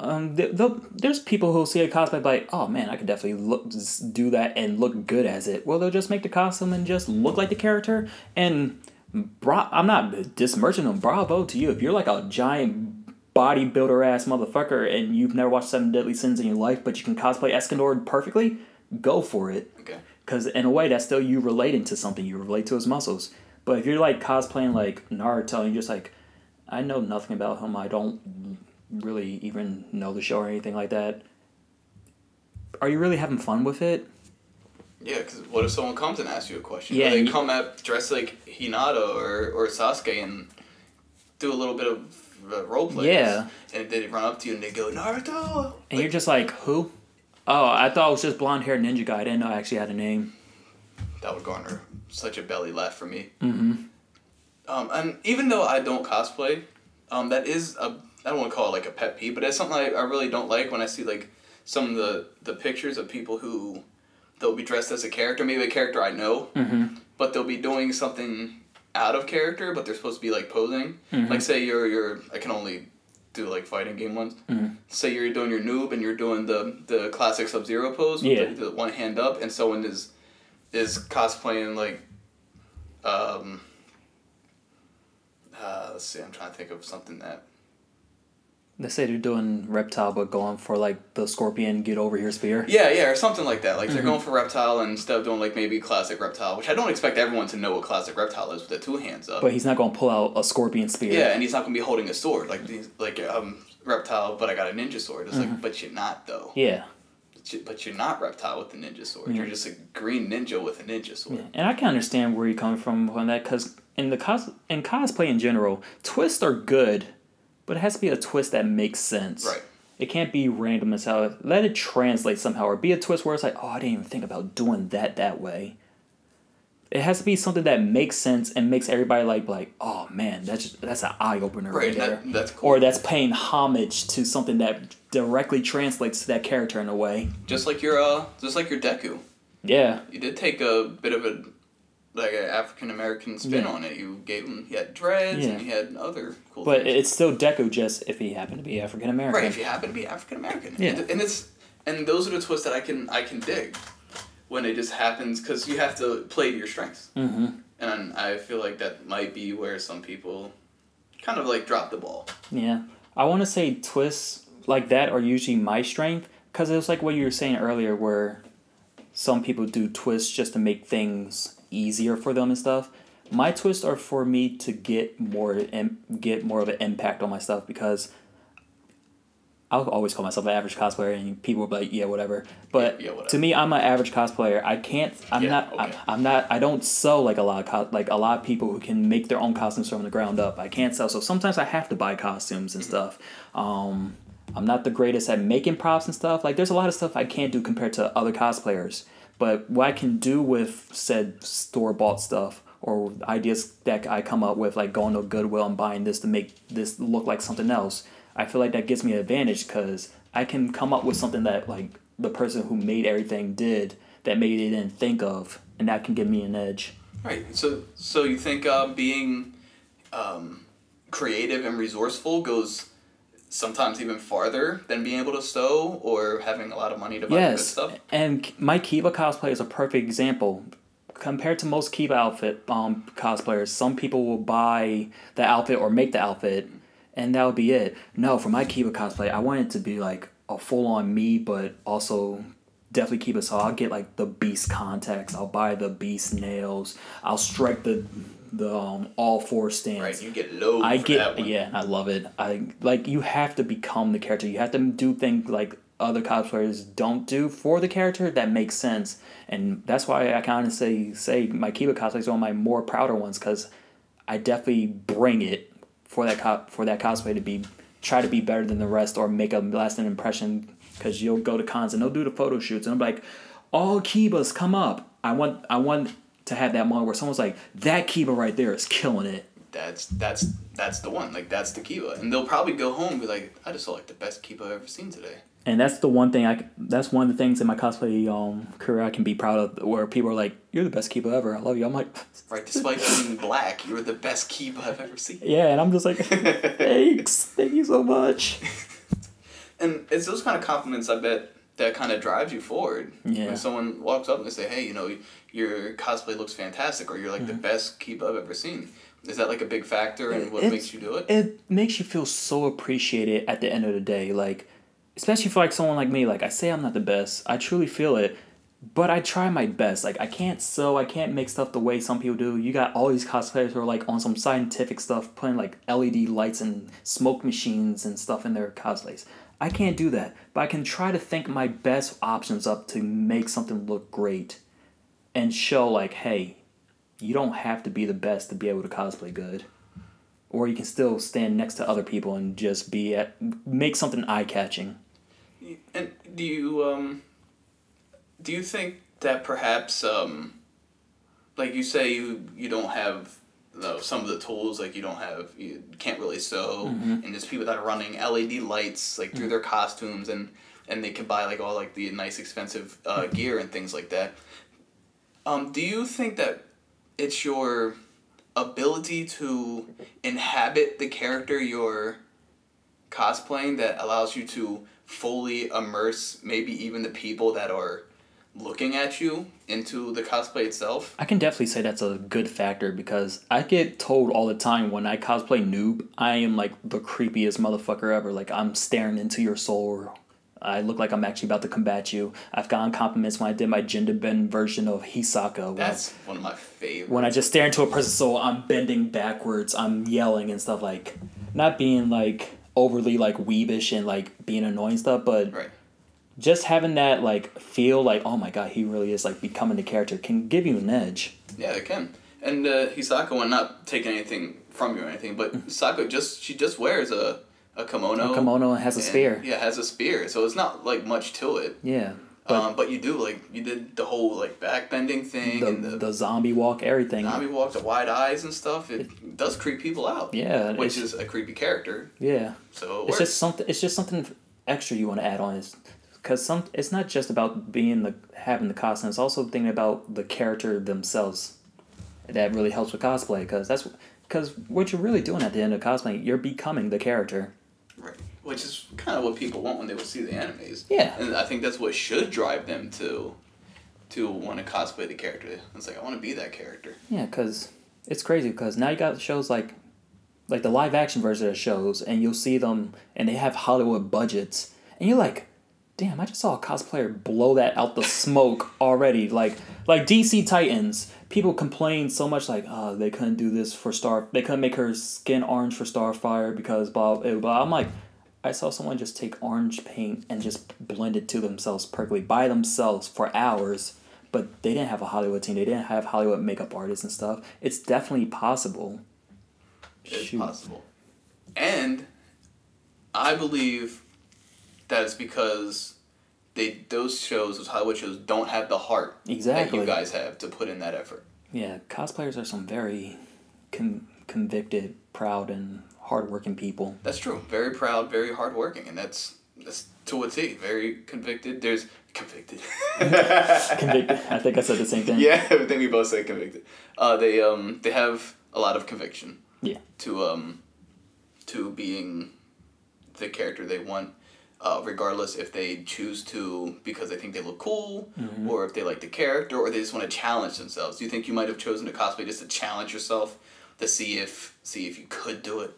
um, th- th- there's people who see a cosplay like, oh man, I could definitely look do that and look good as it. Well, they'll just make the costume and just look like the character. And bra- I'm not dismerging them. Bravo to you if you're like a giant bodybuilder ass motherfucker and you've never watched Seven Deadly Sins in your life, but you can cosplay Escanor perfectly. Go for it. Okay. Because in a way, that's still you relating to something. You relate to his muscles. But if you're like cosplaying like Naruto, and you're just like, I know nothing about him. I don't really even know the show or anything like that. Are you really having fun with it? Yeah, because what if someone comes and asks you a question? Yeah, Or they you- come at dressed like Hinata or, or Sasuke and do a little bit of uh, role play. Yeah. And they run up to you and they go Naruto. And you're just like, who? Oh, I thought it was just blonde haired ninja guy. I didn't know I actually had a name. that would garner such a belly laugh for me. Mm-hmm. Um, and even though I don't cosplay, um, that is a I don't want to call it like a pet peeve, but it's something I, I really don't like when I see like some of the the pictures of people who they'll be dressed as a character, maybe a character I know, Mm-hmm. but they'll be doing something out of character, but they're supposed to be like posing. Like say you're you're I can only do like fighting game ones. Mm-hmm. Say you're doing your noob and you're doing the the classic Sub Zero pose with Yeah. the, the one hand up, and someone is is cosplaying like um uh, let's see i'm trying to think of something that They say they're doing reptile, but going for like the scorpion get over here spear. yeah yeah or something like that like Mm-hmm. they're going for reptile instead of doing like maybe classic reptile which i don't expect everyone to know what classic reptile is with the two hands up But he's not gonna pull out a scorpion spear. yeah and he's not going to be holding a sword like these like um reptile but i got a ninja sword it's Mm-hmm. like but you're not though Yeah. But you- but you're not reptile with the ninja sword you're just a green ninja with a ninja sword And I can understand where you're coming from on that because in the cos in cosplay in general, twists are good, but it has to be a twist that makes sense. Right. It can't be random as hell. Let it translate somehow, or be a twist where it's like, oh, I didn't even think about doing that that way. It has to be something that makes sense and makes everybody like like, oh man, that's just, that's an eye opener right, Right, there. that- that's cool. Or that's paying homage to something that directly translates to that character in a way. just like your uh just like your deku Yeah. you did take a bit of a like an African American spin Yeah. on it. You gave him he had dreads Yeah. and he had other cool. But things. it's still Deku just if he happened to be African American. right if you happen to be African American. Yeah. and, and it's and those are the twists that I can I can dig when it just happens because you have to play to your strengths. Mm-hmm. And I feel like that might be where some people kind of like drop the ball. Yeah, I want to say twists like that are usually my strength because it was like what you were saying earlier, where some people do twists just to make things easier for them and stuff. My twists are for me to get more and get more of an impact on my stuff because I'll always call myself an average cosplayer, and people will be like, "Yeah, whatever." But Yeah, yeah, whatever. to me, I'm an average cosplayer. I can't. I'm Yeah, not. okay. I, I'm not. I don't sell like a lot of co- like a lot of people who can make their own costumes from the ground up. I can't sell, so sometimes I have to buy costumes and stuff. Um, I'm not the greatest at making props and stuff. Like, there's a lot of stuff I can't do compared to other cosplayers. But what I can do with said store bought stuff or ideas that I come up with, like going to Goodwill and buying this to make this look like something else, I feel like that gives me an advantage because I can come up with something that like the person who made everything did that maybe they didn't think of, and that can give me an edge. Right. So so you think uh, being um, creative and resourceful goes sometimes even farther than being able to sew or having a lot of money to buy good Yes, stuff. and my Kiba cosplay is a perfect example. Compared to most Kiba outfit um, cosplayers, some people will buy the outfit or make the outfit, and that would be it. No, for my Kiba cosplay, I want it to be like a full on me, but also definitely Kiba. So I'll get like the beast contacts. I'll buy the beast nails. I'll strike the the um, all four stands. Right, you get low. I get that one. yeah, I love it. I like you have to become the character. You have to do things like other cosplayers don't do for the character that makes sense, and that's why I kind of say say my Kiba cosplay is one of my more prouder ones because I definitely bring it for that co- for that cosplay to be try to be better than the rest or make a lasting impression because you'll go to cons and they'll do the photo shoots and I'm like, all Kibas come up. I want I want to have that moment where someone's like, that Kiba right there is killing it. That's that's that's the one. Like that's the Kiba, and they'll probably go home and be like, I just saw like the best Kiba I've ever seen today. And that's the one thing I. That's one of the things in my cosplay um, career I can be proud of. Where people are like, "You're the best Kiba ever. I love you." I'm like, Right, despite being black, you're the best Kiba I've ever seen. "Yeah," and I'm just like, "Thanks, thank you so much." And it's those kind of compliments I bet that kind of drives you forward. Yeah. When someone walks up and they say, "Hey, you know, your cosplay looks fantastic," or "You're like Mm-hmm. the best Kiba I've ever seen." Is that like a big factor in what It's- makes you do it? It makes you feel so appreciated at the end of the day. Like, especially for like someone like me. Like, I say I'm not the best. I truly feel it, but I try my best. Like, I can't sew. I can't make stuff the way some people do. You got all these cosplayers who are like on some scientific stuff, putting like LED lights and smoke machines and stuff in their cosplays. I can't do that, but I can try to think my best options up to make something look great, and show like, hey, you don't have to be the best to be able to cosplay good or you can still stand next to other people and just be at make something eye catching. And do you um do you think that perhaps um like you say you you don't have the, some of the tools like you don't have you can't really sew and there's people that are running LED lights like through their costumes and and they can buy like all like the nice expensive uh, gear and things like that. Um, do you think that it's your ability to inhabit the character you're cosplaying that allows you to fully immerse maybe even the people that are looking at you into the cosplay itself. I can definitely say that's a good factor because I get told all the time when I cosplay noob, I am like the creepiest motherfucker ever. Like I'm staring into your soul. I look like I'm actually about to combat you. I've gotten compliments when I did my gender bend version of Hisako. When, That's one of my favorites. when I just stare into a person's soul, I'm bending backwards, I'm yelling and stuff like not being like overly like weebish and like being annoying stuff, but right. just having that like feel like oh my god he really is like becoming the character can give you an edge Yeah, it can. And uh, Hisako, and not taking anything from you or anything, but Hisako just she just wears a a kimono. a kimono and has a and- spear Yeah, has a spear. So it's not like much to it. yeah but um, but you do like you did the whole like back bending thing the, and the, the, zombie walk everything zombie walk, the wide eyes and stuff. It, does creep people out. yeah Which is a creepy character. yeah So it it's just something it's just something extra you want to add on is because some it's not just about being the having the costume it's also thinking about the character themselves that really helps with cosplay because that's because what you're really doing at the end of cosplay you're becoming the character Right. Which is kind of what people want when they would see the animes. Yeah. And I think that's what should drive them to to want to cosplay the character. It's like I want to be that character. Yeah, because it's crazy. Because now you got shows like, like the live action version of shows, and you'll see them, and they have Hollywood budgets, and you're like, damn, I just saw a cosplayer blow that out the smoke already. Like, like DC Titans, people complain so much like, oh, they couldn't do this for Star, they couldn't make her skin orange for Starfire because blah blah blah. I'm like. I saw someone just take orange paint and just blend it to themselves perfectly by themselves for hours but they didn't have a Hollywood team. They didn't have Hollywood makeup artists and stuff. It's definitely possible. It's Shoot. possible. And I believe that it's because they those shows, those Hollywood shows, don't have the heart that Exactly. you guys have to put in that effort. Yeah, cosplayers are some very con- convicted, proud, and hardworking people. That's true. Very proud, very hardworking, and that's that's to a T. Very convicted. There's convicted. Convicted. I think I said the same thing. Yeah, I think we both said convicted. Uh, they um they have a lot of conviction Yeah. to um to being the character they want, uh, regardless if they choose to because they think they look cool, Mm-hmm. or if they like the character, or they just want to challenge themselves. Do you think you might have chosen to cosplay just to challenge yourself to see if see if you could do it?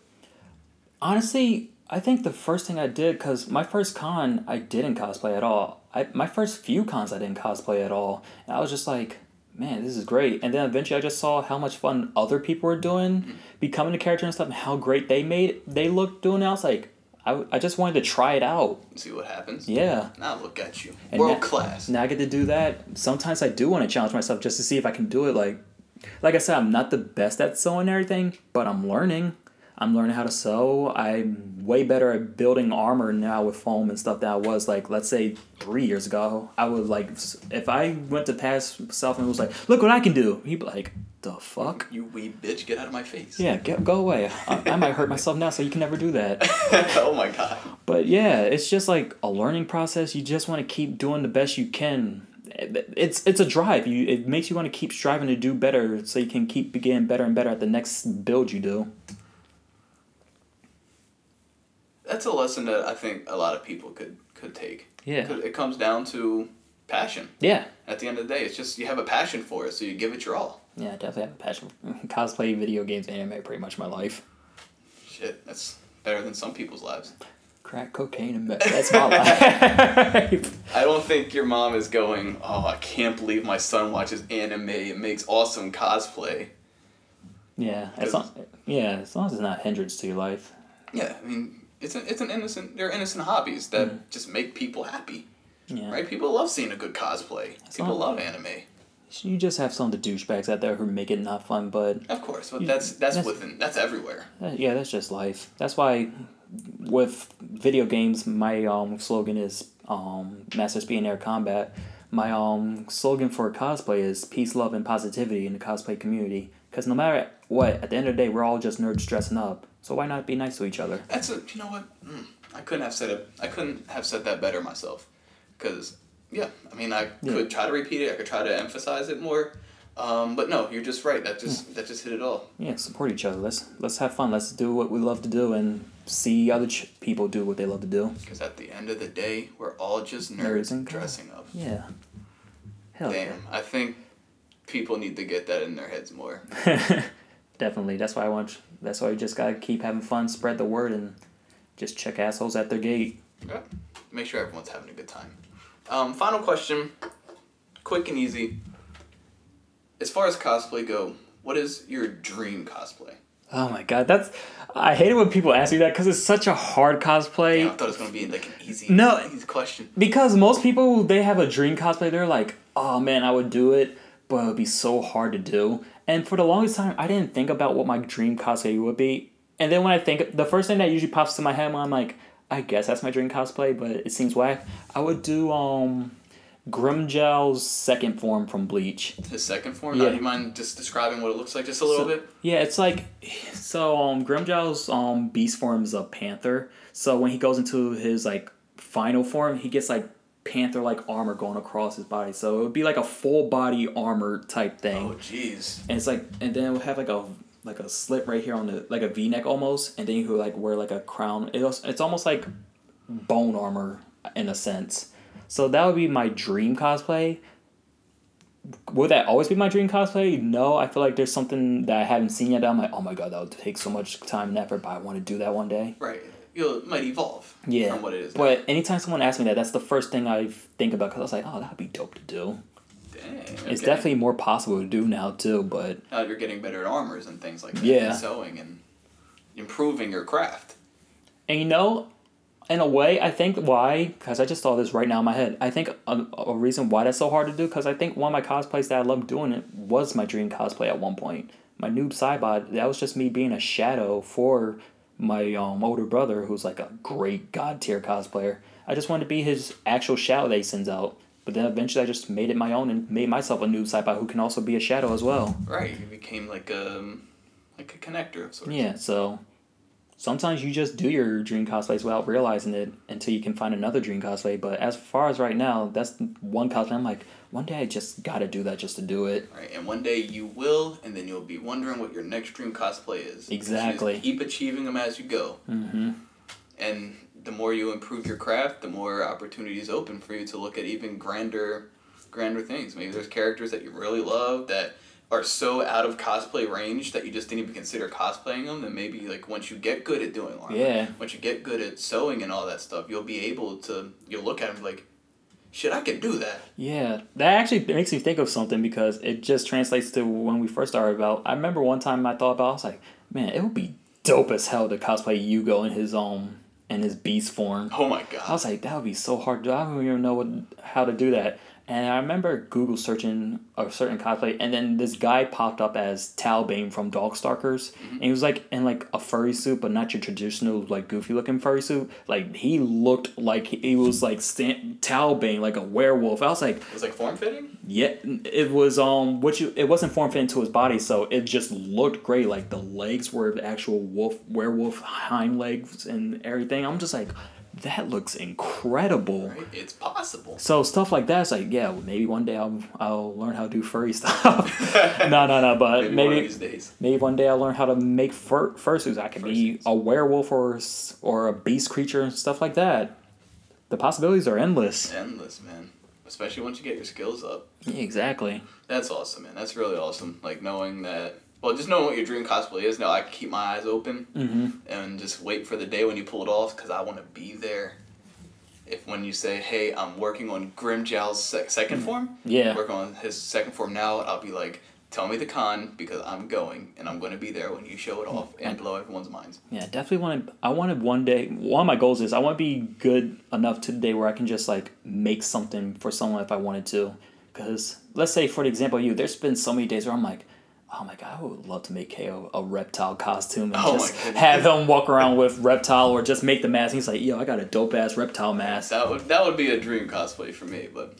Honestly, I think the first thing I did, because my first con, I didn't cosplay at all. I, my first few cons, I didn't cosplay at all. And I was just like, man, this is great. And then eventually I just saw how much fun other people were doing, Mm-hmm. becoming a character and stuff, and how great they made they looked doing it. I was like, I, I just wanted to try it out. See what happens. Yeah. Now look at you, And world now- class. Now I get to do that. Sometimes I do want to challenge myself just to see if I can do it. Like, like I said, I'm not the best at sewing and everything, but I'm learning. I'm learning how to sew. I'm way better at building armor now with foam and stuff than I was like, let's say three years ago. I would like, if I went to pass myself and was like, look what I can do, he'd be like, the fuck? You wee bitch, get out of my face. Yeah, get, go away. I, I might hurt myself now, so you can never do that. oh my god. But yeah, it's just like a learning process. You just want to keep doing the best you can. It's it's a drive. You it makes you want to keep striving to do better, so you can keep getting better and better at the next build you do. That's a lesson that I think a lot of people could could take. Yeah. It comes down to passion. Yeah, At the end of the day, it's just you have a passion for it, so you give it your all. Yeah, I definitely have a passion. for Cosplay, video games, anime, pretty much my life. Shit, that's better than some people's lives. Crack cocaine and meth. That's my life. I don't think your mom is going, oh, I can't believe my son watches anime. It makes awesome cosplay. yeah, as long, yeah, as long as it's not a hindrance to your life. Yeah, I mean, it's an, it's an innocent, they're innocent hobbies that Mm. just make people happy, Yeah, right? People love seeing a good cosplay. People love anime. You just have some of the douchebags out there who make it not fun, but Of course, but You- that's, that's that's- within, that's everywhere. Uh, yeah, that's just life. That's why with video games, my um slogan is um Master Speed and Air Combat. My um slogan for cosplay is peace, love, and positivity in the cosplay community. Because no matter what, at the end of the day, we're all just nerds dressing up. So why not be nice to each other? That's a, you know what? Mm, I couldn't have said it. I couldn't have said that better myself, because yeah, I mean, I Yeah. could try to repeat it. I could try to emphasize it more, um, but no, you're just right. That just that just hit it all. Yeah, support each other. Let's let's have fun. Let's do what we love to do and see other ch- people do what they love to do. Because at the end of the day, we're all just Nerds nerds and dressing up. Yeah. Hell Damn, I think people need to get that in their heads more. Definitely. That's why I want. That's why you just gotta keep having fun, spread the word, and just check assholes at their gate. Yeah. Make sure everyone's having a good time. Um, final question, quick and easy. As far as cosplay go, what is your dream cosplay? Oh my god, that's. I hate it when people ask me that because it's such a hard cosplay. Damn, I thought it was gonna be like an easy, No. easy question. Because most people they have a dream cosplay, they're like, oh man, I would do it, but it would be so hard to do. And for the longest time, I didn't think about what my dream cosplay would be. And then when I think, the first thing that usually pops to my head when I'm like, I guess that's my dream cosplay, but it seems whack. I would do um, Grimmjow's second form from Bleach. His second form. Yeah. Yeah. you mind just describing what it looks like just a little So- bit? Yeah, it's like so um Grimmjow's um beast form is a panther. So when he goes into his like final form, he gets like panther like armor going across his body. So it would be like a full body armor type thing. Oh, jeez. And it's like and then it would have like a like a slit right here on the like a V neck almost, and then you could like wear like a crown. It was, it's almost like bone armor in a sense. So that would be my dream cosplay. Would that always be my dream cosplay? No, I feel like there's something that I haven't seen yet. That I'm like, oh my god, that would take so much time and effort, but I want to do that one day. Right. You'll, it might evolve Yeah, from what it is. now. but anytime someone asks me that, that's the first thing I think about because I was like, oh, that'd be dope to do. Dang, It's definitely more possible to do now too, but Now you're getting better at armors and things like that. Yeah. And sewing and improving your craft. And you know, in a way, I think why, because I just saw this right now in my head. I think a, a reason why that's so hard to do, because I think one of my cosplays that I loved doing it was my dream cosplay at one point. My noob Saibot, that was just me being a shadow for my um, older brother, who's like a great god tier cosplayer. I just wanted to be his actual shadow that he sends out. But then eventually I just made it my own and made myself a noob Saibot who can also be a shadow as well. Right. You became like a like a connector of sorts. Yeah, so sometimes you just do your dream cosplays without realizing it until you can find another dream cosplay. But as far as right now, that's one cosplay. I'm like, one day I just gotta do that just to do it. Right, and one day you will, and then you'll be wondering what your next dream cosplay is. Exactly. keep achieving them as you go, Mm-hmm. and the more you improve your craft, the more opportunities open for you to look at even grander, grander things. Maybe there's characters that you really love that are so out of cosplay range that you just didn't even consider cosplaying them. Then maybe like once you get good at doing armor, Yeah. once you get good at sewing and all that stuff, you'll be able to. You'll look at them like, shit, I could do that. Yeah, that actually makes me think of something because it just translates to when we first started about. I remember one time I thought about. I was like, man, it would be dope as hell to cosplay Yugo in his um in his beast form. Oh my god! I was like, that would be so hard. I don't even know what, how to do that. And I remember Google searching a certain cosplay, and then this guy popped up as Talbain from Darkstalkers, and he was like in like a furry suit, but not your traditional like goofy looking furry suit. Like he looked like he was like Stan- Talbain, like a werewolf. I was like, It was like form fitting. yeah, it was um what you it wasn't form fitting to his body, so it just looked great. Like the legs were the actual wolf werewolf hind legs and everything. I'm just like, that looks incredible. Right? It's possible. So stuff like that's like, yeah, maybe one day I'll I'll learn how to do furry stuff. no, no, no, but Maybe, maybe one of maybe, days. one day I'll learn how to make fur fursuits. I could be a werewolf or or a beast creature and stuff like that. The possibilities are endless. Endless, man. Especially once you get your skills up. Yeah, exactly. That's awesome, man. That's really awesome. Like knowing that. Well, just knowing what your dream cosplay is. Now I can keep my eyes open Mm-hmm. and just wait for the day when you pull it off because I want to be there. If when you say, "Hey, I'm working on Grimmjow's sec- second form," Mm. Yeah. working on his second form now, I'll be like, "Tell me the con because I'm going and I'm going to be there when you show it off and blow everyone's minds." Yeah, definitely want to. I wanted one day. One of my goals is I want to be good enough to the day where I can just like make something for someone if I wanted to. Because let's say, for the example, you, there's been so many days where I'm like, oh my god, I would love to make KO a reptile costume and Oh just have him walk around with reptile or just make the mask. He's like, yo, I got a dope ass reptile mask. That would that would be a dream cosplay for me, but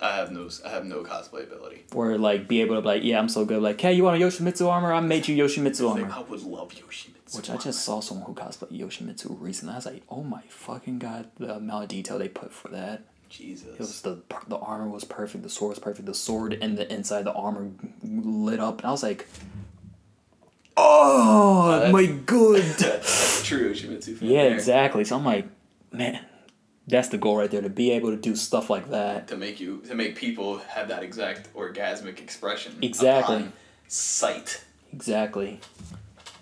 I have no I have no cosplay ability. Or like be able to be like, yeah, I'm so good. Like, hey, you want a Yoshimitsu armor? I made you Yoshimitsu Like, armor. I would love Yoshimitsu. Which I just saw someone who cosplayed Yoshimitsu recently. I was like, oh my fucking god, the amount of detail they put for that. Jesus. It was the the armor was perfect. The sword was perfect. The sword and the inside of the armor lit up, and I was like, "Oh uh, that's- my good!" That's true Yoshimitsu. fan yeah, there. exactly. So I'm like, man, that's the goal right there to be able to do stuff like that. To make you to make people have that exact orgasmic expression. Exactly. Sight. Exactly,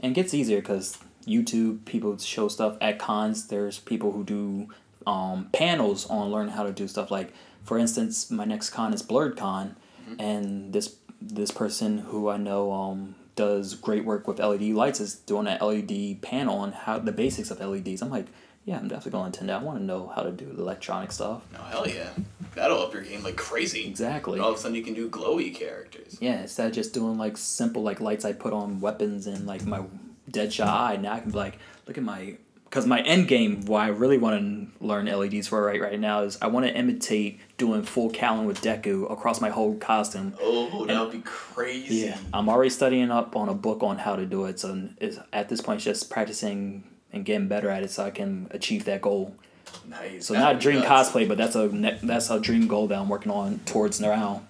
and it gets easier because YouTube people show stuff at cons. There's people who do um, panels on learning how to do stuff. Like, for instance, my next con is Blerdcon, and this this person who I know um, does great work with LED lights is doing an LED panel on how the basics of LEDs. I'm like, yeah, I'm definitely going to attend that. I want to know how to do the electronic stuff. Oh hell yeah. That'll up your game like crazy. Exactly. And all of a sudden you can do glowy characters. Yeah, instead of just doing like simple like lights I put on weapons and like my Deadshot eye, now I can be like, look at my. Because my end game, why I really want to learn LEDs for right right now is I want to imitate doing full Cowling with Deku across my whole costume. Oh, that would be crazy. Yeah, I'm already studying up on a book on how to do it. So it's, at this point, it's just practicing and getting better at it so I can achieve that goal. Nice. So That'd not dream nuts. cosplay, but that's a ne- that's a dream goal that I'm working on towards now.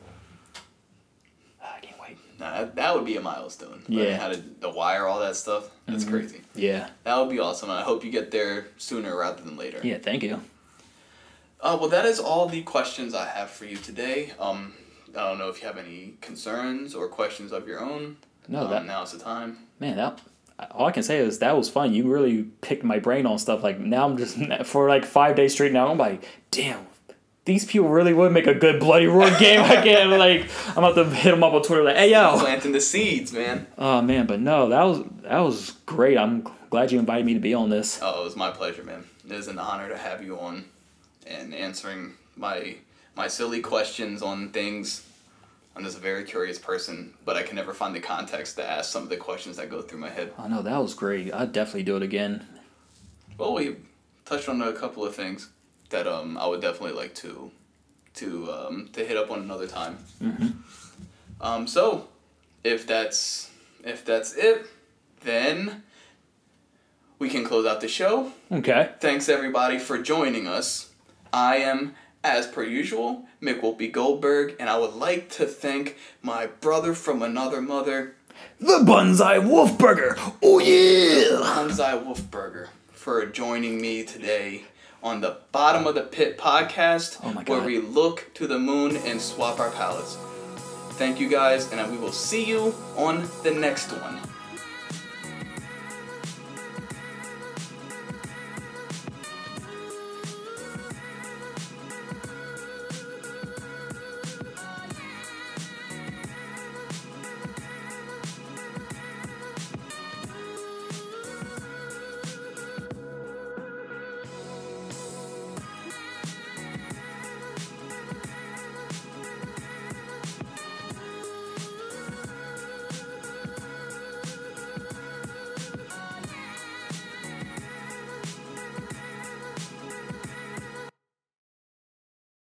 That, that would be a milestone. Yeah. how to the wire all that stuff. That's crazy. Yeah. That would be awesome, I hope you get there sooner rather than later. Yeah. Thank you. Uh, well, that is all the questions I have for you today. Um, I don't know if you have any concerns or questions of your own. No, um, that now's the time. man, that all I can say is that was fun. You really picked my brain on stuff. Like now, I'm just for like five days straight. Now I'm like, damn, these people really would make a good bloody roar game. I can't like, I'm about to hit them up on Twitter like, hey yo, Planting the seeds, man. oh man, but no, that was that was great. I'm glad you invited me to be on this. Oh, it was my pleasure, man. It is an honor to have you on, and answering my my silly questions on things. I'm just a very curious person, but I can never find the context to ask some of the questions that go through my head. I know that was great. I'd definitely do it again. Well, we touched on a couple of things that um I would definitely like to to um to hit up on another time. Mm-hmm. Um, so if that's if that's it, then we can close out the show. Okay. Thanks everybody for joining us. I am, as per usual, Mick Wolpe Goldberg, and I would like to thank my brother from another mother, The Bonsai Wolf Burger. Oh yeah. Hanzai Wolfberger, for joining me today on the Bottom of the Pit podcast, Oh where we look to the moon and swap our palettes. Thank you guys, and we will see you on the next one.